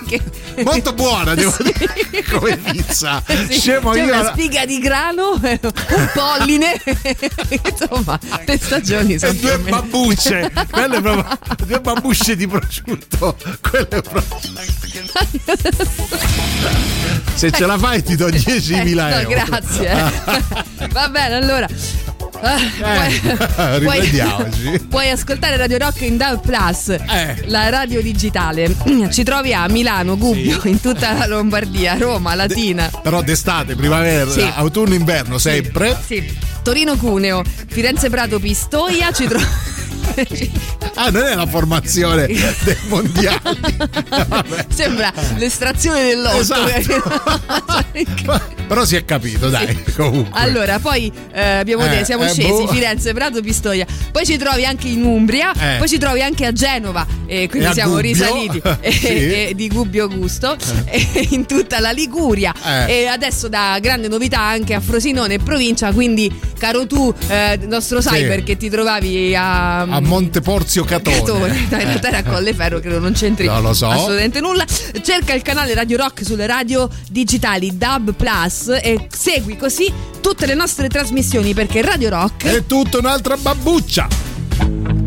che- Molto buona, devo dire, come pizza. Scemo c'è io. una spiga di grano, un polline. Insomma, le stagioni sono E due babbucce, quelle proprio due babbucce di prosciutto. Quelle proprio. Se ce la fai ti do 10.000 Eh, no, euro. grazie. Va bene, allora. Ah, puoi-. Puoi ascoltare Radio Rock in DAB Plus, Eh. la radio digitale. Ci trovi a Milano, Gubbio, in tutta la Lombardia, Roma, Latina. Però d'estate, primavera, Sì. autunno, inverno, sempre. Sì. Torino Cuneo, Firenze Prato Pistoia, ci trovi. Ah, non è la formazione dei mondiali. Sembra l'estrazione dell'otto. Esatto. Però si è capito, dai. Comunque. Allora, poi eh, abbiamo Eh, detto, siamo eh, scesi, boh. Firenze, Prato, Pistoia. Poi ci trovi anche in Umbria, Eh. poi ci trovi anche a Genova, e quindi E siamo Gubbio. risaliti e- Sì. di Gubbio Gusto, in tutta la Liguria. Eh. E adesso da grande novità anche a Frosinone e provincia, quindi caro tu, eh, nostro Sì. cyber che ti trovavi a... A Monteporzio Catone. Catone. No, in realtà era a Colleferro, credo non c'entri No, lo so. assolutamente nulla. Cerca il canale Radio Rock sulle radio digitali DAB Plus e segui così tutte le nostre trasmissioni perché Radio Rock È tutta un'altra babbuccia.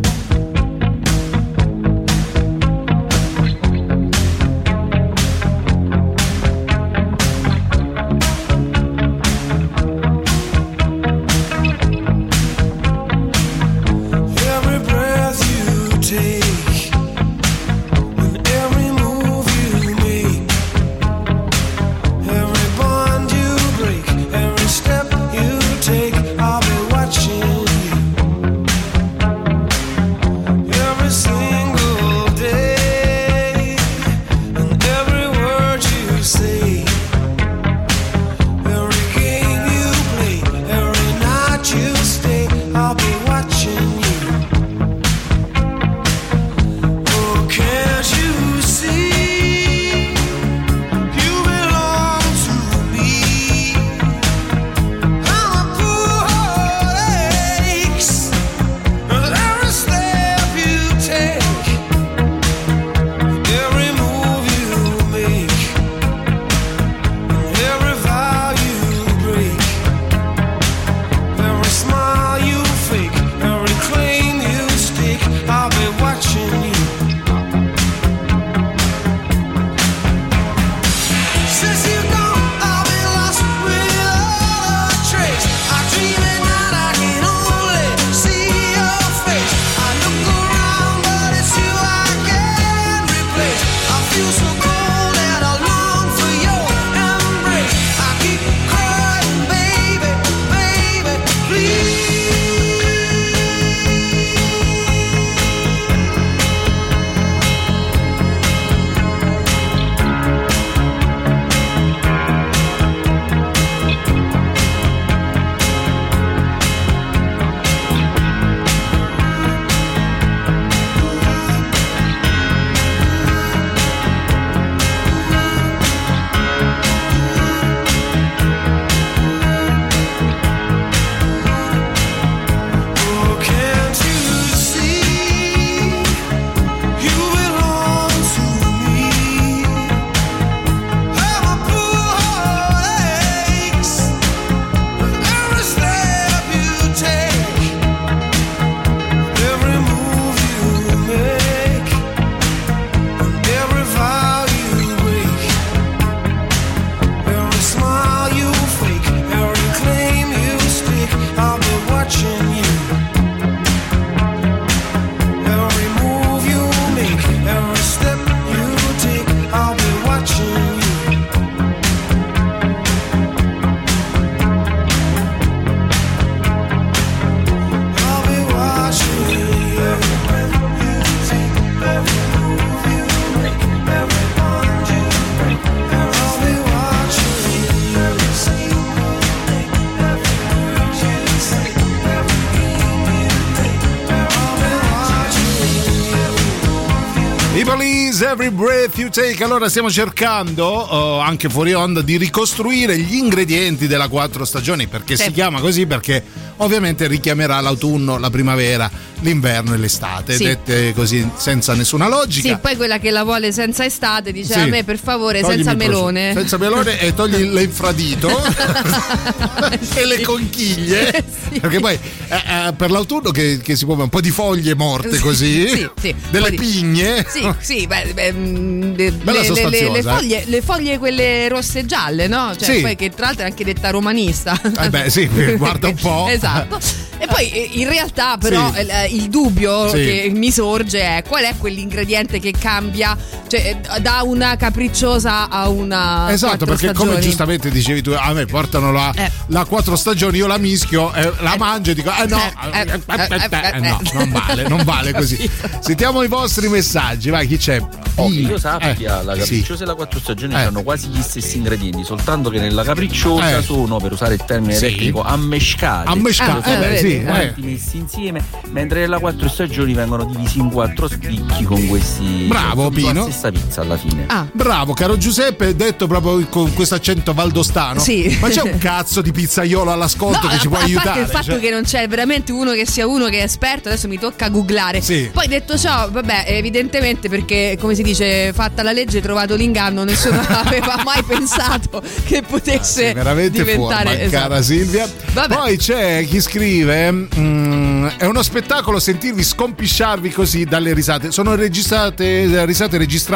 Every Breath You Take. Allora stiamo cercando, eh, anche fuori onda, di ricostruire gli ingredienti della quattro stagioni, perché Sì. si chiama così perché ovviamente richiamerà l'autunno, la primavera, l'inverno e l'estate, Sì. dette così senza nessuna logica. Sì, poi quella che la vuole senza estate dice Sì. a me per favore Toglimi senza melone. Senza melone e togli l'infradito e le conchiglie. Perché poi eh, eh, per l'autunno che, che si può un po' di foglie morte così, Sì, sì, delle di- pigne. Sì, sì, beh, beh, mm, le, le- le- le eh. foglie, le foglie quelle rosse e gialle, no? Cioè, Sì. poi che tra l'altro è anche detta romanista. Eh beh, sì, guarda un po'. esatto. E poi eh, in realtà però Sì. il, eh, il dubbio che mi sorge è qual è quell'ingrediente che cambia cioè, eh, da una capricciosa a una Esatto, perché come stagioni. giustamente dicevi tu, a me portano la, la quattro stagioni, io la mischio, eh, la mangio e dico, eh no, Eh, eh, eh, eh, eh, no, non vale, non vale così. Sentiamo i vostri messaggi, vai, chi c'è? Oh, che Io. sappia, Eh, la sì. capricciosa e la quattro stagioni Eh. hanno quasi gli stessi ingredienti, soltanto che nella capricciosa Eh. sono, per usare il termine Sì. tecnico, ammescati. Ammescati, eh, beh, sono sì, eh. messi insieme, mentre nella quattro stagioni vengono divisi in quattro spicchi con questi. Bravo, Pino. La stessa pizza alla fine. Ah. Bravo, caro Giuseppe, detto proprio con questo accento valdostano. Sì. Ma c'è un cazzo di pizzaiolo all'ascolto No, che ci può a parte aiutare? il fatto cioè- che non c'è veramente uno che sia uno che è esperto, adesso mi tocca googlare. Sì. Poi detto ciò, vabbè, evidentemente perché come si dice, fatta la legge, trovato l'inganno, nessuno aveva mai pensato che potesse veramente diventare fuori, esatto. cara Silvia. Vabbè. Poi c'è chi scrive: mm, È uno spettacolo sentirvi scompisciarvi così dalle risate. Sono registrate, risate registrate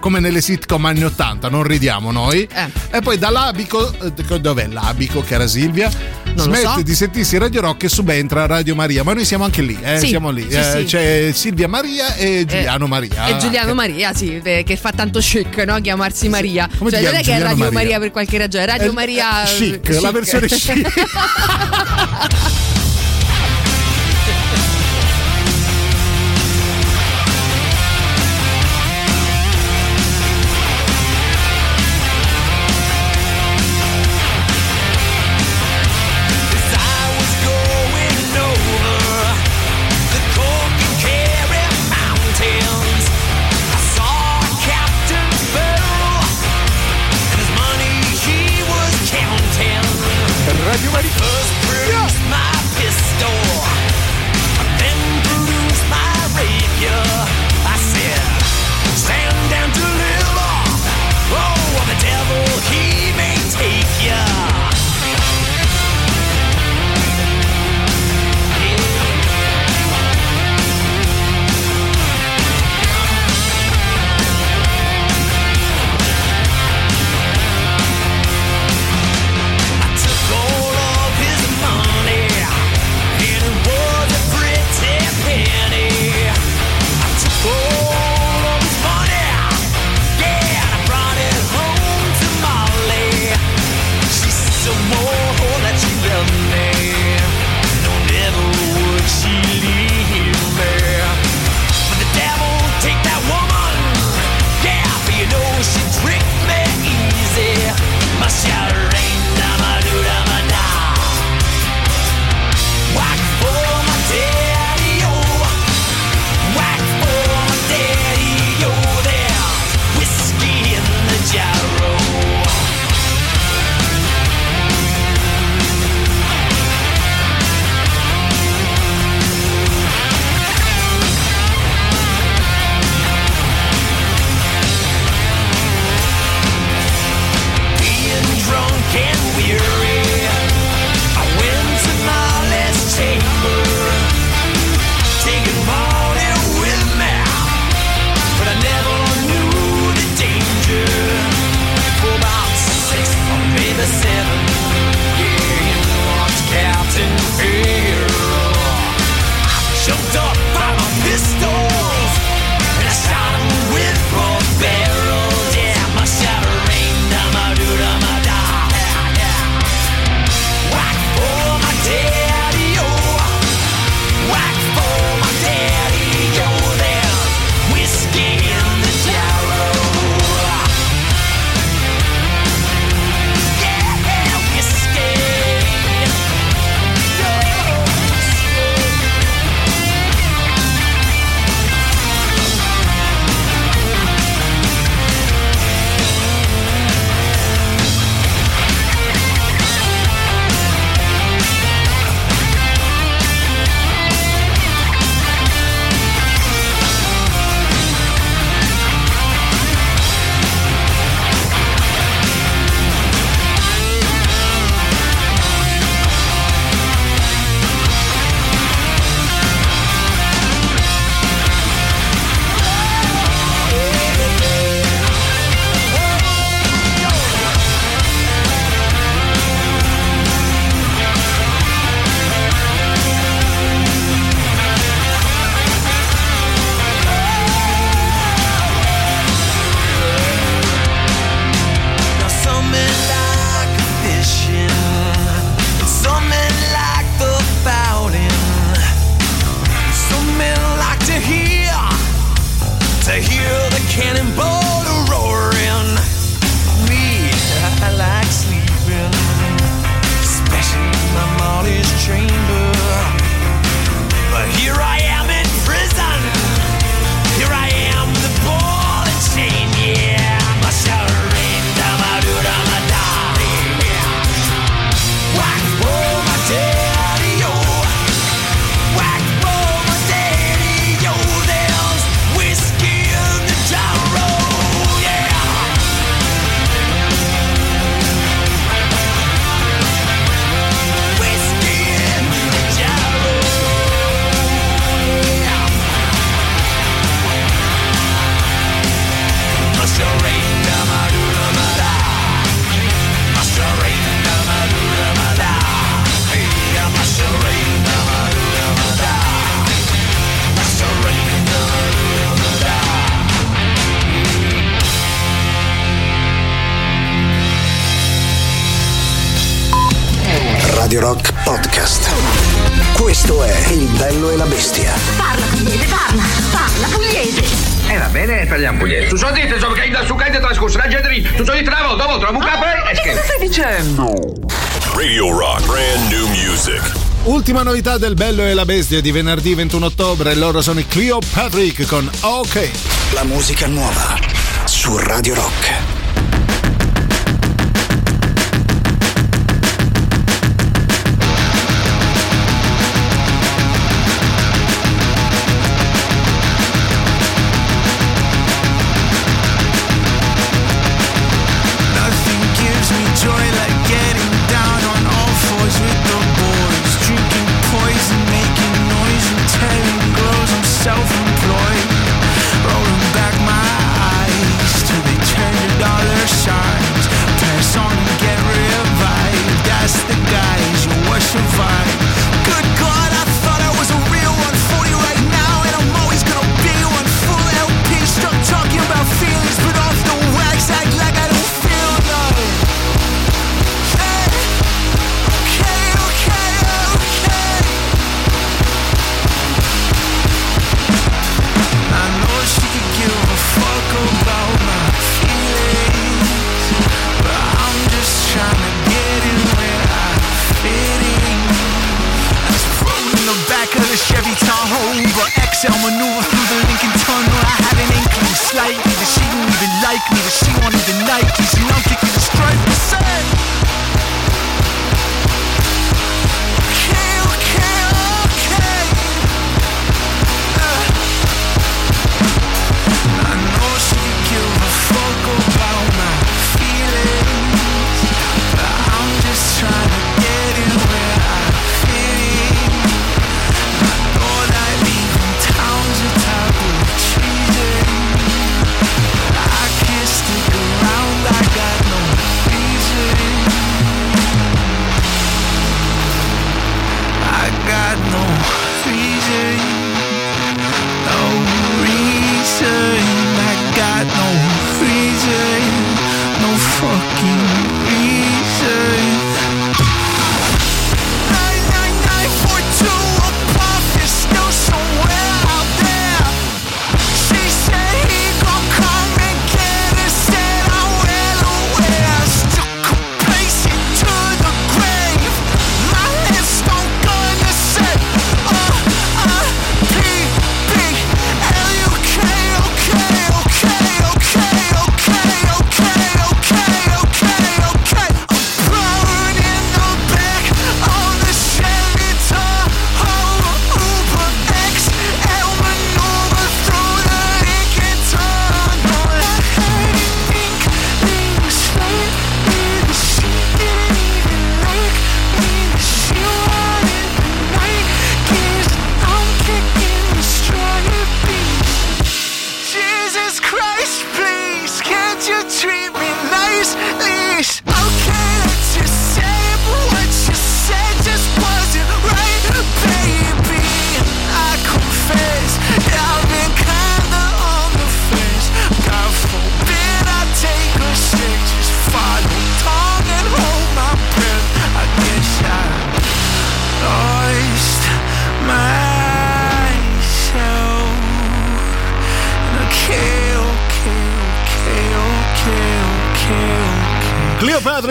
come nelle sitcom anni 80, non ridiamo noi. Eh. E poi dall'abico, eh, dov'è l'abico, cara Silvia? Non Smette so. di sentirsi Radio Rock e subentra Radio Maria. Ma noi siamo anche lì, eh, Sì, siamo lì. sì, Eh, sì. C'è Silvia Maria e Giuliano Maria. E Giuliano Maria, sì, eh, che fa tanto chic, no? Chiamarsi Maria. Come cioè, non è che è Radio Maria? Maria? per qualche ragione, Radio Maria è chic, la versione chic. Questo è Il bello e la bestia. Parla pugliese, parla, parla pugliese. Eh va bene, parliamo pugliese. Tu so dite, so che da su cade trascorso la gente lì. Tu so di travo, dopo trovo un capo e Cosa stai dicendo? Radio Rock, brand new music. Ultima novità del Bello e la Bestia di venerdì 21 ottobre, loro sono i Cleo Patrick con OK. La musica nuova su Radio Rock. Joy like getting down on all fours with the boys, drinking poison, making noise, and telling girls I'm self-employed. Rolling back my eyes till they turn to dollar signs. Pass on and get revived. That's the guys you will survive. But XL maneuver through the Lincoln Tunnel. I had an inkling slightly that she didn't even like me, that she wanted the Nikes, and I'm kicking the stripe. Say.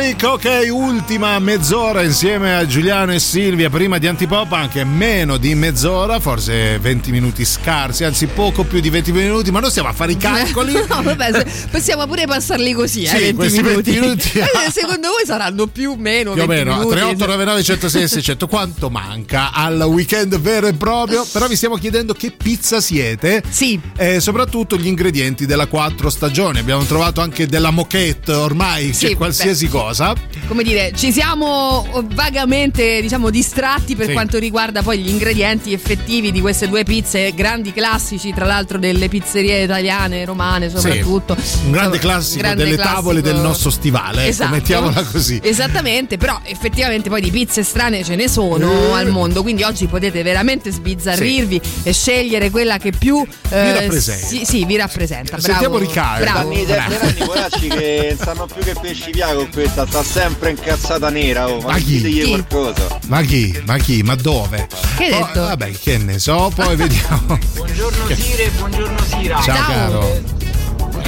Patrick, ok, ultima mezz'ora insieme a Giuliano e Silvia, prima di Antipop anche meno di mezz'ora, forse 20 minuti scarsi, anzi poco più di 20 minuti, ma noi stiamo a fare i calcoli. No, vabbè, possiamo pure passarli così, Sì, eh, 20 questi minuti. 20 minuti. Eh, Secondo voi saranno più o meno Più o 20 meno, minuti? 3899 106 600 quanto manca al weekend vero e proprio? Però vi stiamo chiedendo che pizza siete. Sì. E soprattutto gli ingredienti della quattro stagioni. Abbiamo trovato anche della moquette ormai, Sì, che qualsiasi cosa. Come dire, ci siamo vagamente diciamo distratti per Sì. quanto riguarda poi gli ingredienti effettivi di queste due pizze, grandi classici tra l'altro delle pizzerie italiane, romane soprattutto. Un grande classico Grande delle classico. tavole del nostro stivale, ecco, Esatto. mettiamola così. Esattamente, però effettivamente poi di pizze strane ce ne sono Eh. al mondo, quindi oggi potete veramente sbizzarrirvi e scegliere quella che più eh, rappresenta. Sì, sì, vi rappresenta. Sentiamo Bravo, Riccardo. Bravo. Fanno i tempi poracci che sanno più che pesci via con questa sta sempre incazzata nera, oh, ma, Ma chi? Chi? qualcosa. Ma chi? Ma chi? Ma dove? Che Oh, detto? vabbè, che ne so, poi vediamo. Buongiorno Sire, buongiorno Sira. Ciao, caro.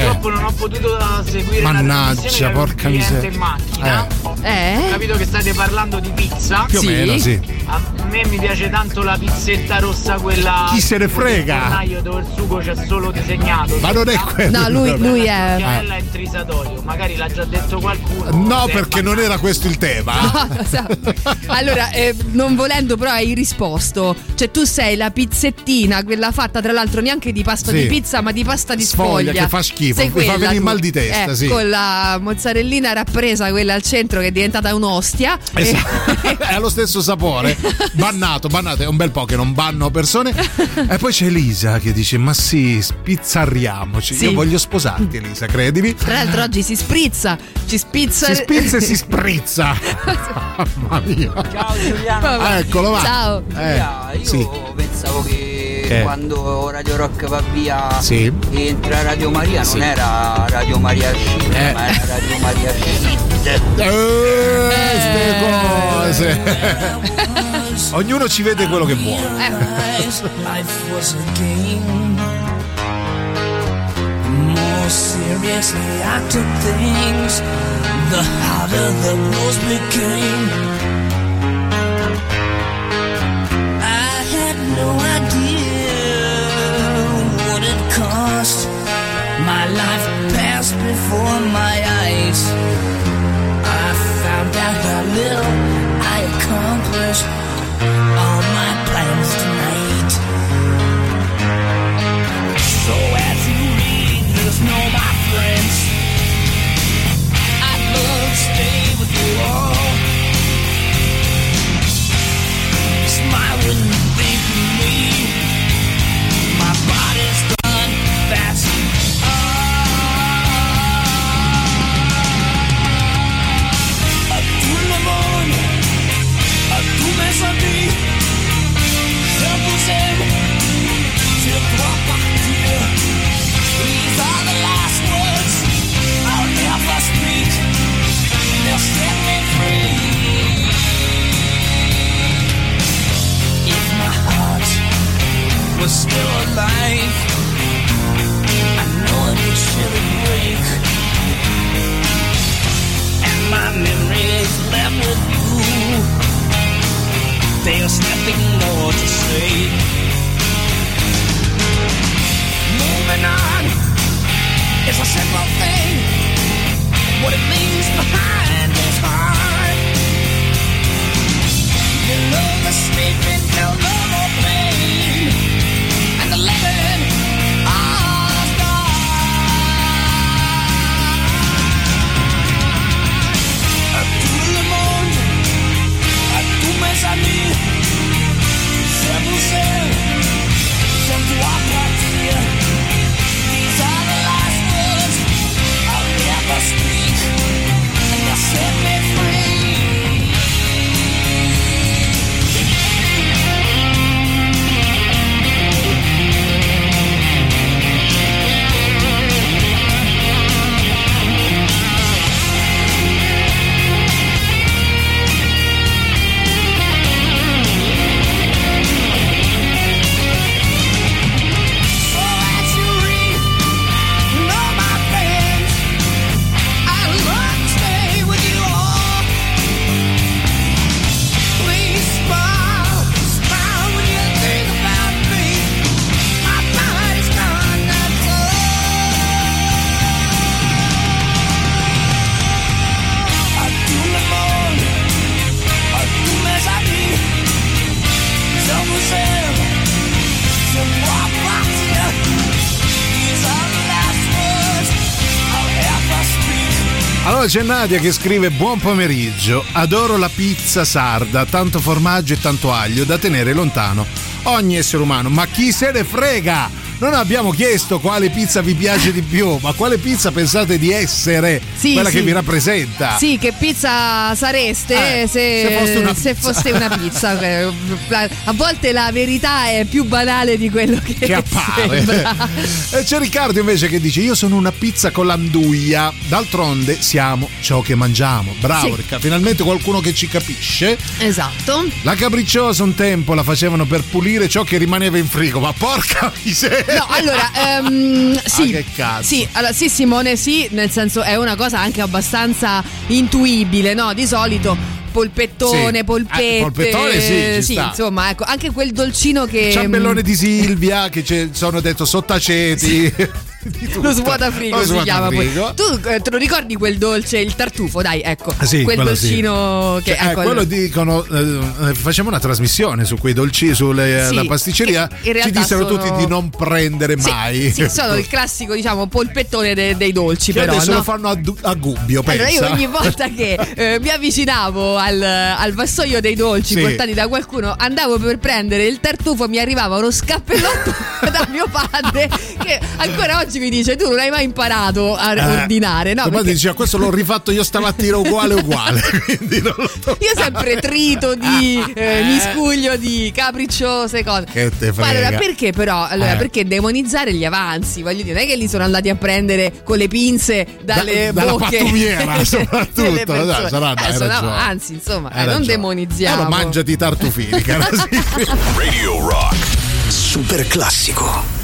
Purtroppo non ho potuto seguire la Mannaggia, porca miseria. in macchina. Eh? Ho capito che state parlando di pizza. Più o Sì. meno, sì. A me mi piace tanto la pizzetta rossa, quella. Chi se ne frega? fornaio dove il sugo c'è solo disegnato. Ma non è quello. No, lui- lui è- Chiarella è intrisatorio, magari l'ha già detto qualcuno. No, perché non era questo il tema. No, lo so. Allora, eh, non volendo, però hai risposto. Cioè, tu sei la pizzettina, quella fatta tra l'altro neanche di pasta Sì. di pizza, ma di pasta di Sfoglia, sfoglia. che fa schifo, Sei mi fa venire tu. mal di testa, Eh, sì. Con la mozzarellina rappresa, quella al centro che è diventata un'ostia. Esatto. è allo stesso sapore. Bannato, bannato, è un bel po' che non banno persone. E poi c'è Elisa che dice: Ma sì, spizzarriamoci. Sì. Io voglio sposarti, Elisa, credimi. Tra l'altro oggi si sprizza, ci spizza. Si spizza e si sprizza. Mamma mia. Ciao Giuliano. Ah, eccolo, va. Ciao. Eh, io sì. pensavo che Che? quando Radio Rock va via Sì. entra Radio Maria, Sì. non era Radio Maria Shit, Eh. ma era Radio Maria Shit. Eh, ste cose. Ognuno ci vede quello che vuole. Seriously I took things, the harder the rules became. I had no idea before my eyes. I found out how little I accomplished all my plans tonight. So as you read this, know still alive, I know it would surely break. And my memories left with you. There's nothing more to say. Moving on is a simple thing. What it leaves behind is hard. You know the sleeping felt no set me Allora c'è Nadia che scrive buon pomeriggio, adoro la pizza sarda, tanto formaggio e tanto aglio da tenere lontano ogni essere umano, ma chi se ne frega? Non abbiamo chiesto quale pizza vi piace di più, ma quale pizza pensate di essere Sì, quella sì. che vi rappresenta? Sì, che pizza sareste Eh, se, se foste una pizza. Eh, A volte la verità è più banale di quello che, Che appare. c'è Riccardo invece che dice: Io sono una pizza con l'anduia. D'altronde siamo ciò che mangiamo. Bravo Sì. Riccardo, finalmente qualcuno che ci capisce. Esatto. La capricciosa un tempo la facevano per pulire ciò che rimaneva in frigo, ma porca miseria! No, allora, ehm, sì, Ah, che cazzo. sì, allora, sì, Simone, sì, nel senso è una cosa anche abbastanza intuibile, no? Di solito polpettone, Sì. polpette, Eh, polpettone sì, sta. insomma, ecco, anche quel dolcino che Ciambellone di Silvia che sono detto sottaceti. lo svuotafrigo Lo si chiama poi. Tu eh, te lo ricordi quel dolce, il tartufo, dai, ecco, Ah, sì, quel quello sì. dolcino che Cioè, eh, ecco, quello dicono eh, eh, facciamo una trasmissione su quei dolci sulla Sì, pasticceria. Ci dissero sono- tutti di non prendere mai. sì, sono il classico, diciamo, polpettone de- dei dolci, che però adesso no? lo fanno a, du- a Gubbio Allora io pensa. ogni volta che eh, mi avvicinavo al, al vassoio dei dolci portati da qualcuno, andavo per prendere il tartufo, mi arrivava uno scappellotto da mio padre che ancora oggi mi dice tu non hai mai imparato a Eh, ordinare, no? Perché diceva questo l'ho rifatto io stamattina uguale uguale quindi non lo io sempre trito di eh, miscuglio di capricciose cose. Che te Ma allora frega. perché però? Allora, Eh. perché demonizzare gli avanzi? Voglio dire, non è che li sono andati a prendere con le pinze dalle Da- dalla bocche pattumiera, delle soprattutto. Dai, sarà- hai Eh, ragione. anzi, insomma, eh, non ragione. demonizziamo. Allora mangiati i tartufini cara. Radio Rock. Super classico.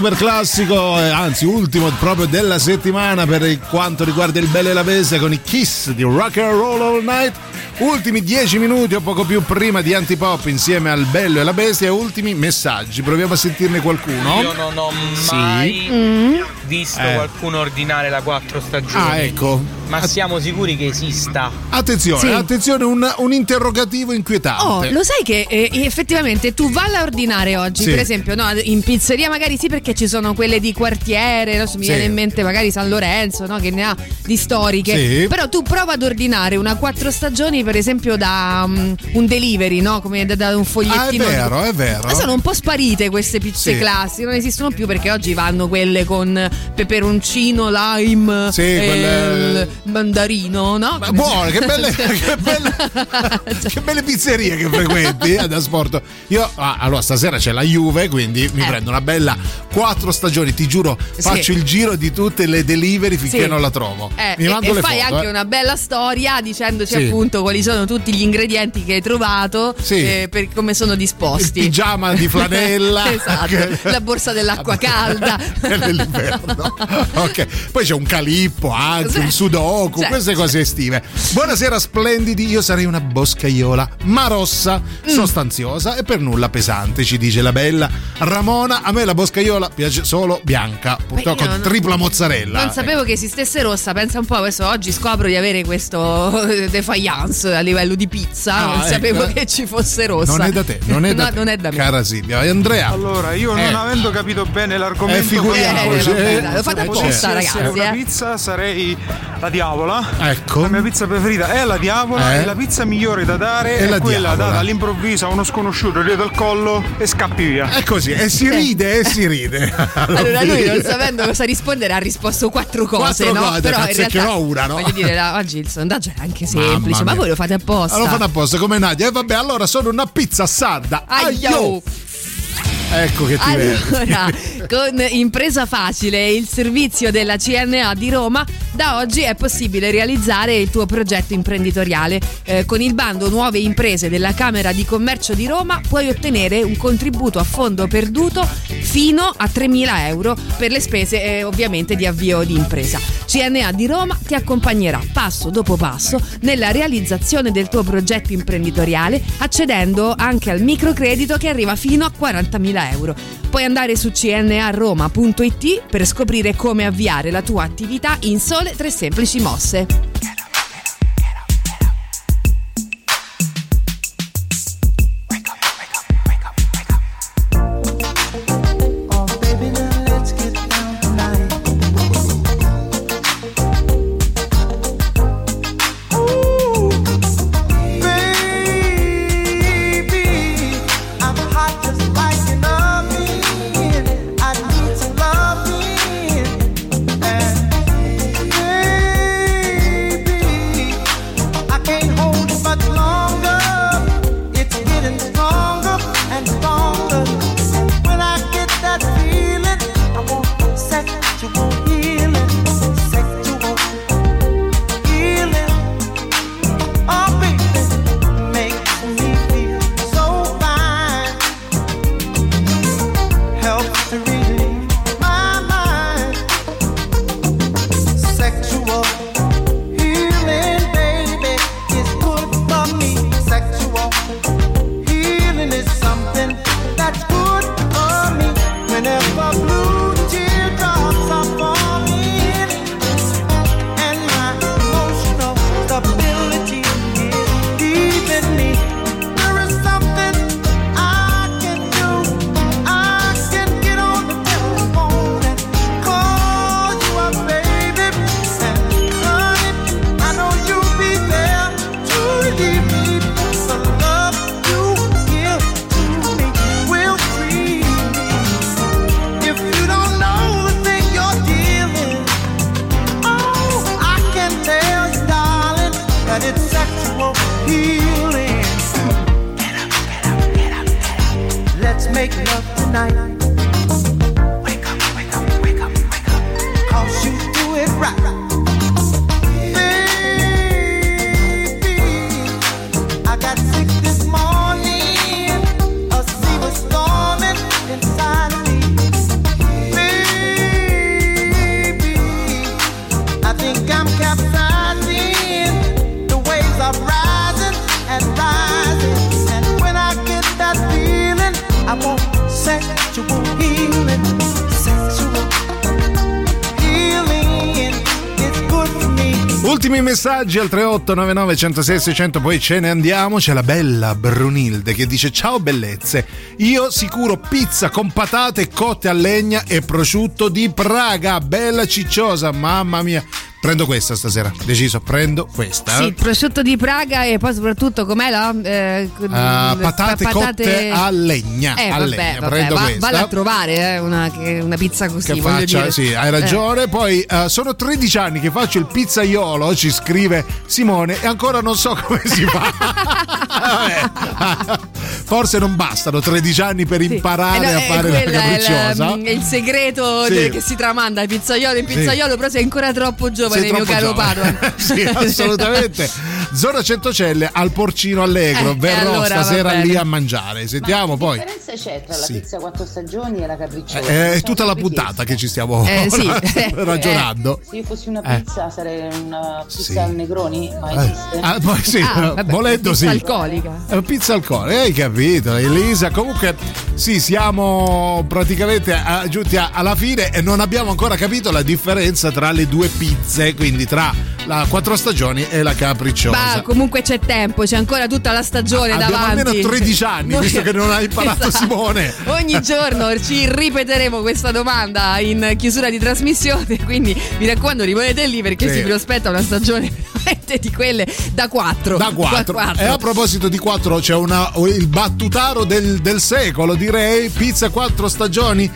Super classico, eh, anzi ultimo proprio della settimana per quanto riguarda il bello e la bestia con i Kiss di Rock and Roll All Night. Ultimi 10 minuti o poco più prima di Antipop insieme al bello e la bestia ultimi messaggi. Proviamo a sentirne qualcuno. Io non ho Sì. mai visto Eh. qualcuno ordinare la quattro stagioni. Ah, ecco. Ma siamo sicuri che esista? Attenzione, Sì. attenzione, un, un interrogativo inquietante. Oh, lo sai che eh, effettivamente tu valla a ordinare oggi, Sì. per esempio, no, in pizzeria magari sì perché ci sono quelle di quartiere, no, mi Sì. viene in mente magari San Lorenzo, no, che ne ha di storiche, Sì. però tu prova ad ordinare una quattro stagioni per esempio da um, un delivery, no? Come da, da un fogliettino. Ah, è vero, è vero. Ma sono un po' sparite queste pizze Sì. classiche, non esistono più perché oggi vanno quelle con peperoncino, lime, Sì, e quelle- mandarino, no? Ma buone, che belle, che belle, che belle pizzerie che frequenti eh, da sport. Io, ah, allora, stasera c'è la Juve, quindi mi Eh. prendo una bella quattro stagioni. Ti giuro, Sì. faccio il giro di tutte le delivery finché non la trovo. Eh, mi e, mando e le fai foto. anche eh. una bella storia dicendoci appunto quali sono tutti gli ingredienti che hai trovato Sì. e per come sono disposti. Il pigiama di flanella. esatto, la borsa dell'acqua calda. Dell'inverno. ok, poi c'è un calippo Sì. un sudoku, Sì. queste cose estive. Buonasera splendidi, io sarei una boscaiola, ma rossa, Mm. sostanziosa e per nulla pesante, ci dice la bella Ramona. A me la boscaiola piace solo bianca, purtroppo con non- tripla mozzarella. Non sapevo che esistesse rossa, pensa un po', adesso oggi scopro di avere questo eh, defiance a livello di pizza, Ah, non ecco. sapevo che ci fosse rossa. Non è da te, non è da No, te. non è da me. Cara Silvia. Andrea. Allora, io Eh. non avendo capito bene l'argomento, Eh, figuriamoci, eh. Dai, lo fate se apposta, potessi ragazzi, essere una eh. pizza sarei la diavola. Ecco. La mia pizza preferita è la diavola Eh. e la pizza migliore da dare È è, la quella diavola. data all'improvviso a uno sconosciuto dietro al collo e scappi via. È così, e si ride e si ride. Allora lui non sapendo cosa rispondere ha risposto quattro cose, Quattro no? cose, Però in realtà una, no? voglio dire, la- oggi il sondaggio era anche semplice, ma voi lo fate apposta. Allora fanno apposta come Nadia. E vabbè, allora sono una pizza sarda. Aio. Aio. Ecco che ti vedo. Allora, con Impresa Facile, il servizio della CNA di Roma, da oggi è possibile realizzare il tuo progetto imprenditoriale. Eh, con il bando Nuove Imprese della Camera di Commercio di Roma puoi ottenere un contributo a fondo perduto fino a 3.000 euro per le spese eh, ovviamente di avvio di impresa. CNA di Roma ti accompagnerà passo dopo passo nella realizzazione del tuo progetto imprenditoriale accedendo anche al microcredito che arriva fino a 40.000 euro. Puoi andare su cnaroma.it per scoprire come avviare la tua attività in sole tre semplici mosse. Messaggi al 3899 106 600, poi ce ne andiamo. C'è la bella Brunilde che dice: Ciao bellezze, io sicuro pizza con patate cotte a legna e prosciutto di Praga, bella cicciosa, mamma mia. Prendo questa stasera, deciso, prendo questa. Sì, prosciutto di Praga e poi soprattutto com'è la? eh, Ah, le patate, cotte a legna. Eh, a vabbè, legna. vabbè, Prendo va- questa. valla a trovare eh, una, una pizza così. che faccia, dire. sì, hai Eh. ragione. Poi eh, sono 13 anni che faccio il pizzaiolo, ci scrive Simone, e ancora non so come si fa. Forse non bastano 13 anni per imparare Eh no, a eh, fare la quello è il, capricciosa. mm, il segreto Sì. che si tramanda il pizzaiolo in Sì. pizzaiolo, però sei ancora troppo giovane, Sei mio caro giovane. Padoan. sì, assolutamente. Zona Centocelle al Porcino Allegro. Eh, Verrò allora stasera lì a mangiare. Sentiamo poi. Che differenza c'è tra Sì. la pizza quattro stagioni e la capricciosa? Eh, È tutta la puntata che ci stiamo Eh, sì. ragionando. Se io fossi una Eh. pizza sarei una pizza Sì. al Negroni, ma Eh, esiste? ah, poi sì, Ah, vabbè, volendo pizza sì. alcolica. È pizza alcolica, hai capito Elisa? Comunque sì, siamo praticamente a- giunti a- alla fine e non abbiamo ancora capito la differenza tra le due pizze, quindi tra la quattro stagioni e la capricciosa. Ma comunque c'è tempo, c'è ancora tutta la stagione Abbiamo davanti. almeno 13 anni, Noi- visto che non ha imparato Esatto. Simone. Ogni giorno ci ripeteremo questa domanda in chiusura di trasmissione, quindi mi raccomando rimanete lì perché Sì. si prospetta una stagione veramente di quelle da 4. Da 4. E a proposito di 4 c'è una, il battutaro del, del secolo, direi, pizza 4 stagioni.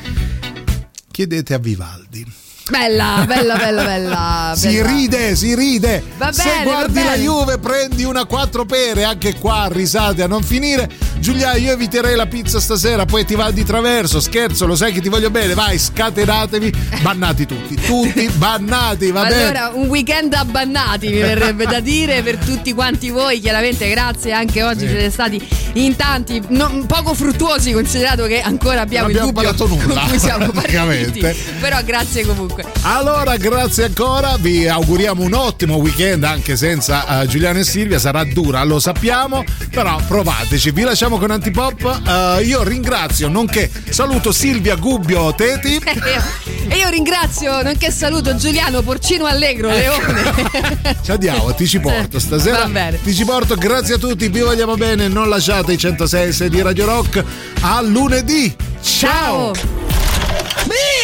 Chiedete a Vivaldi. Bella, bella, bella, bella. Si bella. ride, si ride. Se bene, va guardi la. Juve, prendi una quattro pere. Anche qua risate a non finire. Giulia, io eviterei la pizza stasera, poi ti va di traverso. Scherzo, lo sai che ti voglio bene. Vai, scatenatevi. Bannati tutti, tutti bannati, va bene. Allora, un weekend abbannati mi verrebbe da dire per tutti quanti voi. Chiaramente, grazie anche oggi Sì. siete stati in tanti, non- poco fruttuosi, considerato che ancora abbiamo, Non abbiamo il dubbio parlato nulla, con cui siamo partiti. Però grazie comunque. Allora, grazie ancora, vi auguriamo un ottimo weekend anche senza eh, Giuliano e Silvia, sarà dura, lo sappiamo, però provateci. Vi lasciamo con Antipop. Eh, io ringrazio, nonché saluto Silvia Gubbio Teti. E io ringrazio, nonché saluto Giuliano Porcino Allegro, Leone. Ci andiamo, ti ci porto stasera. Va bene. Ti ci porto, grazie a tutti, vi vogliamo bene, non lasciate i 106 e 6 di Radio Rock. A lunedì. Ciao. Mi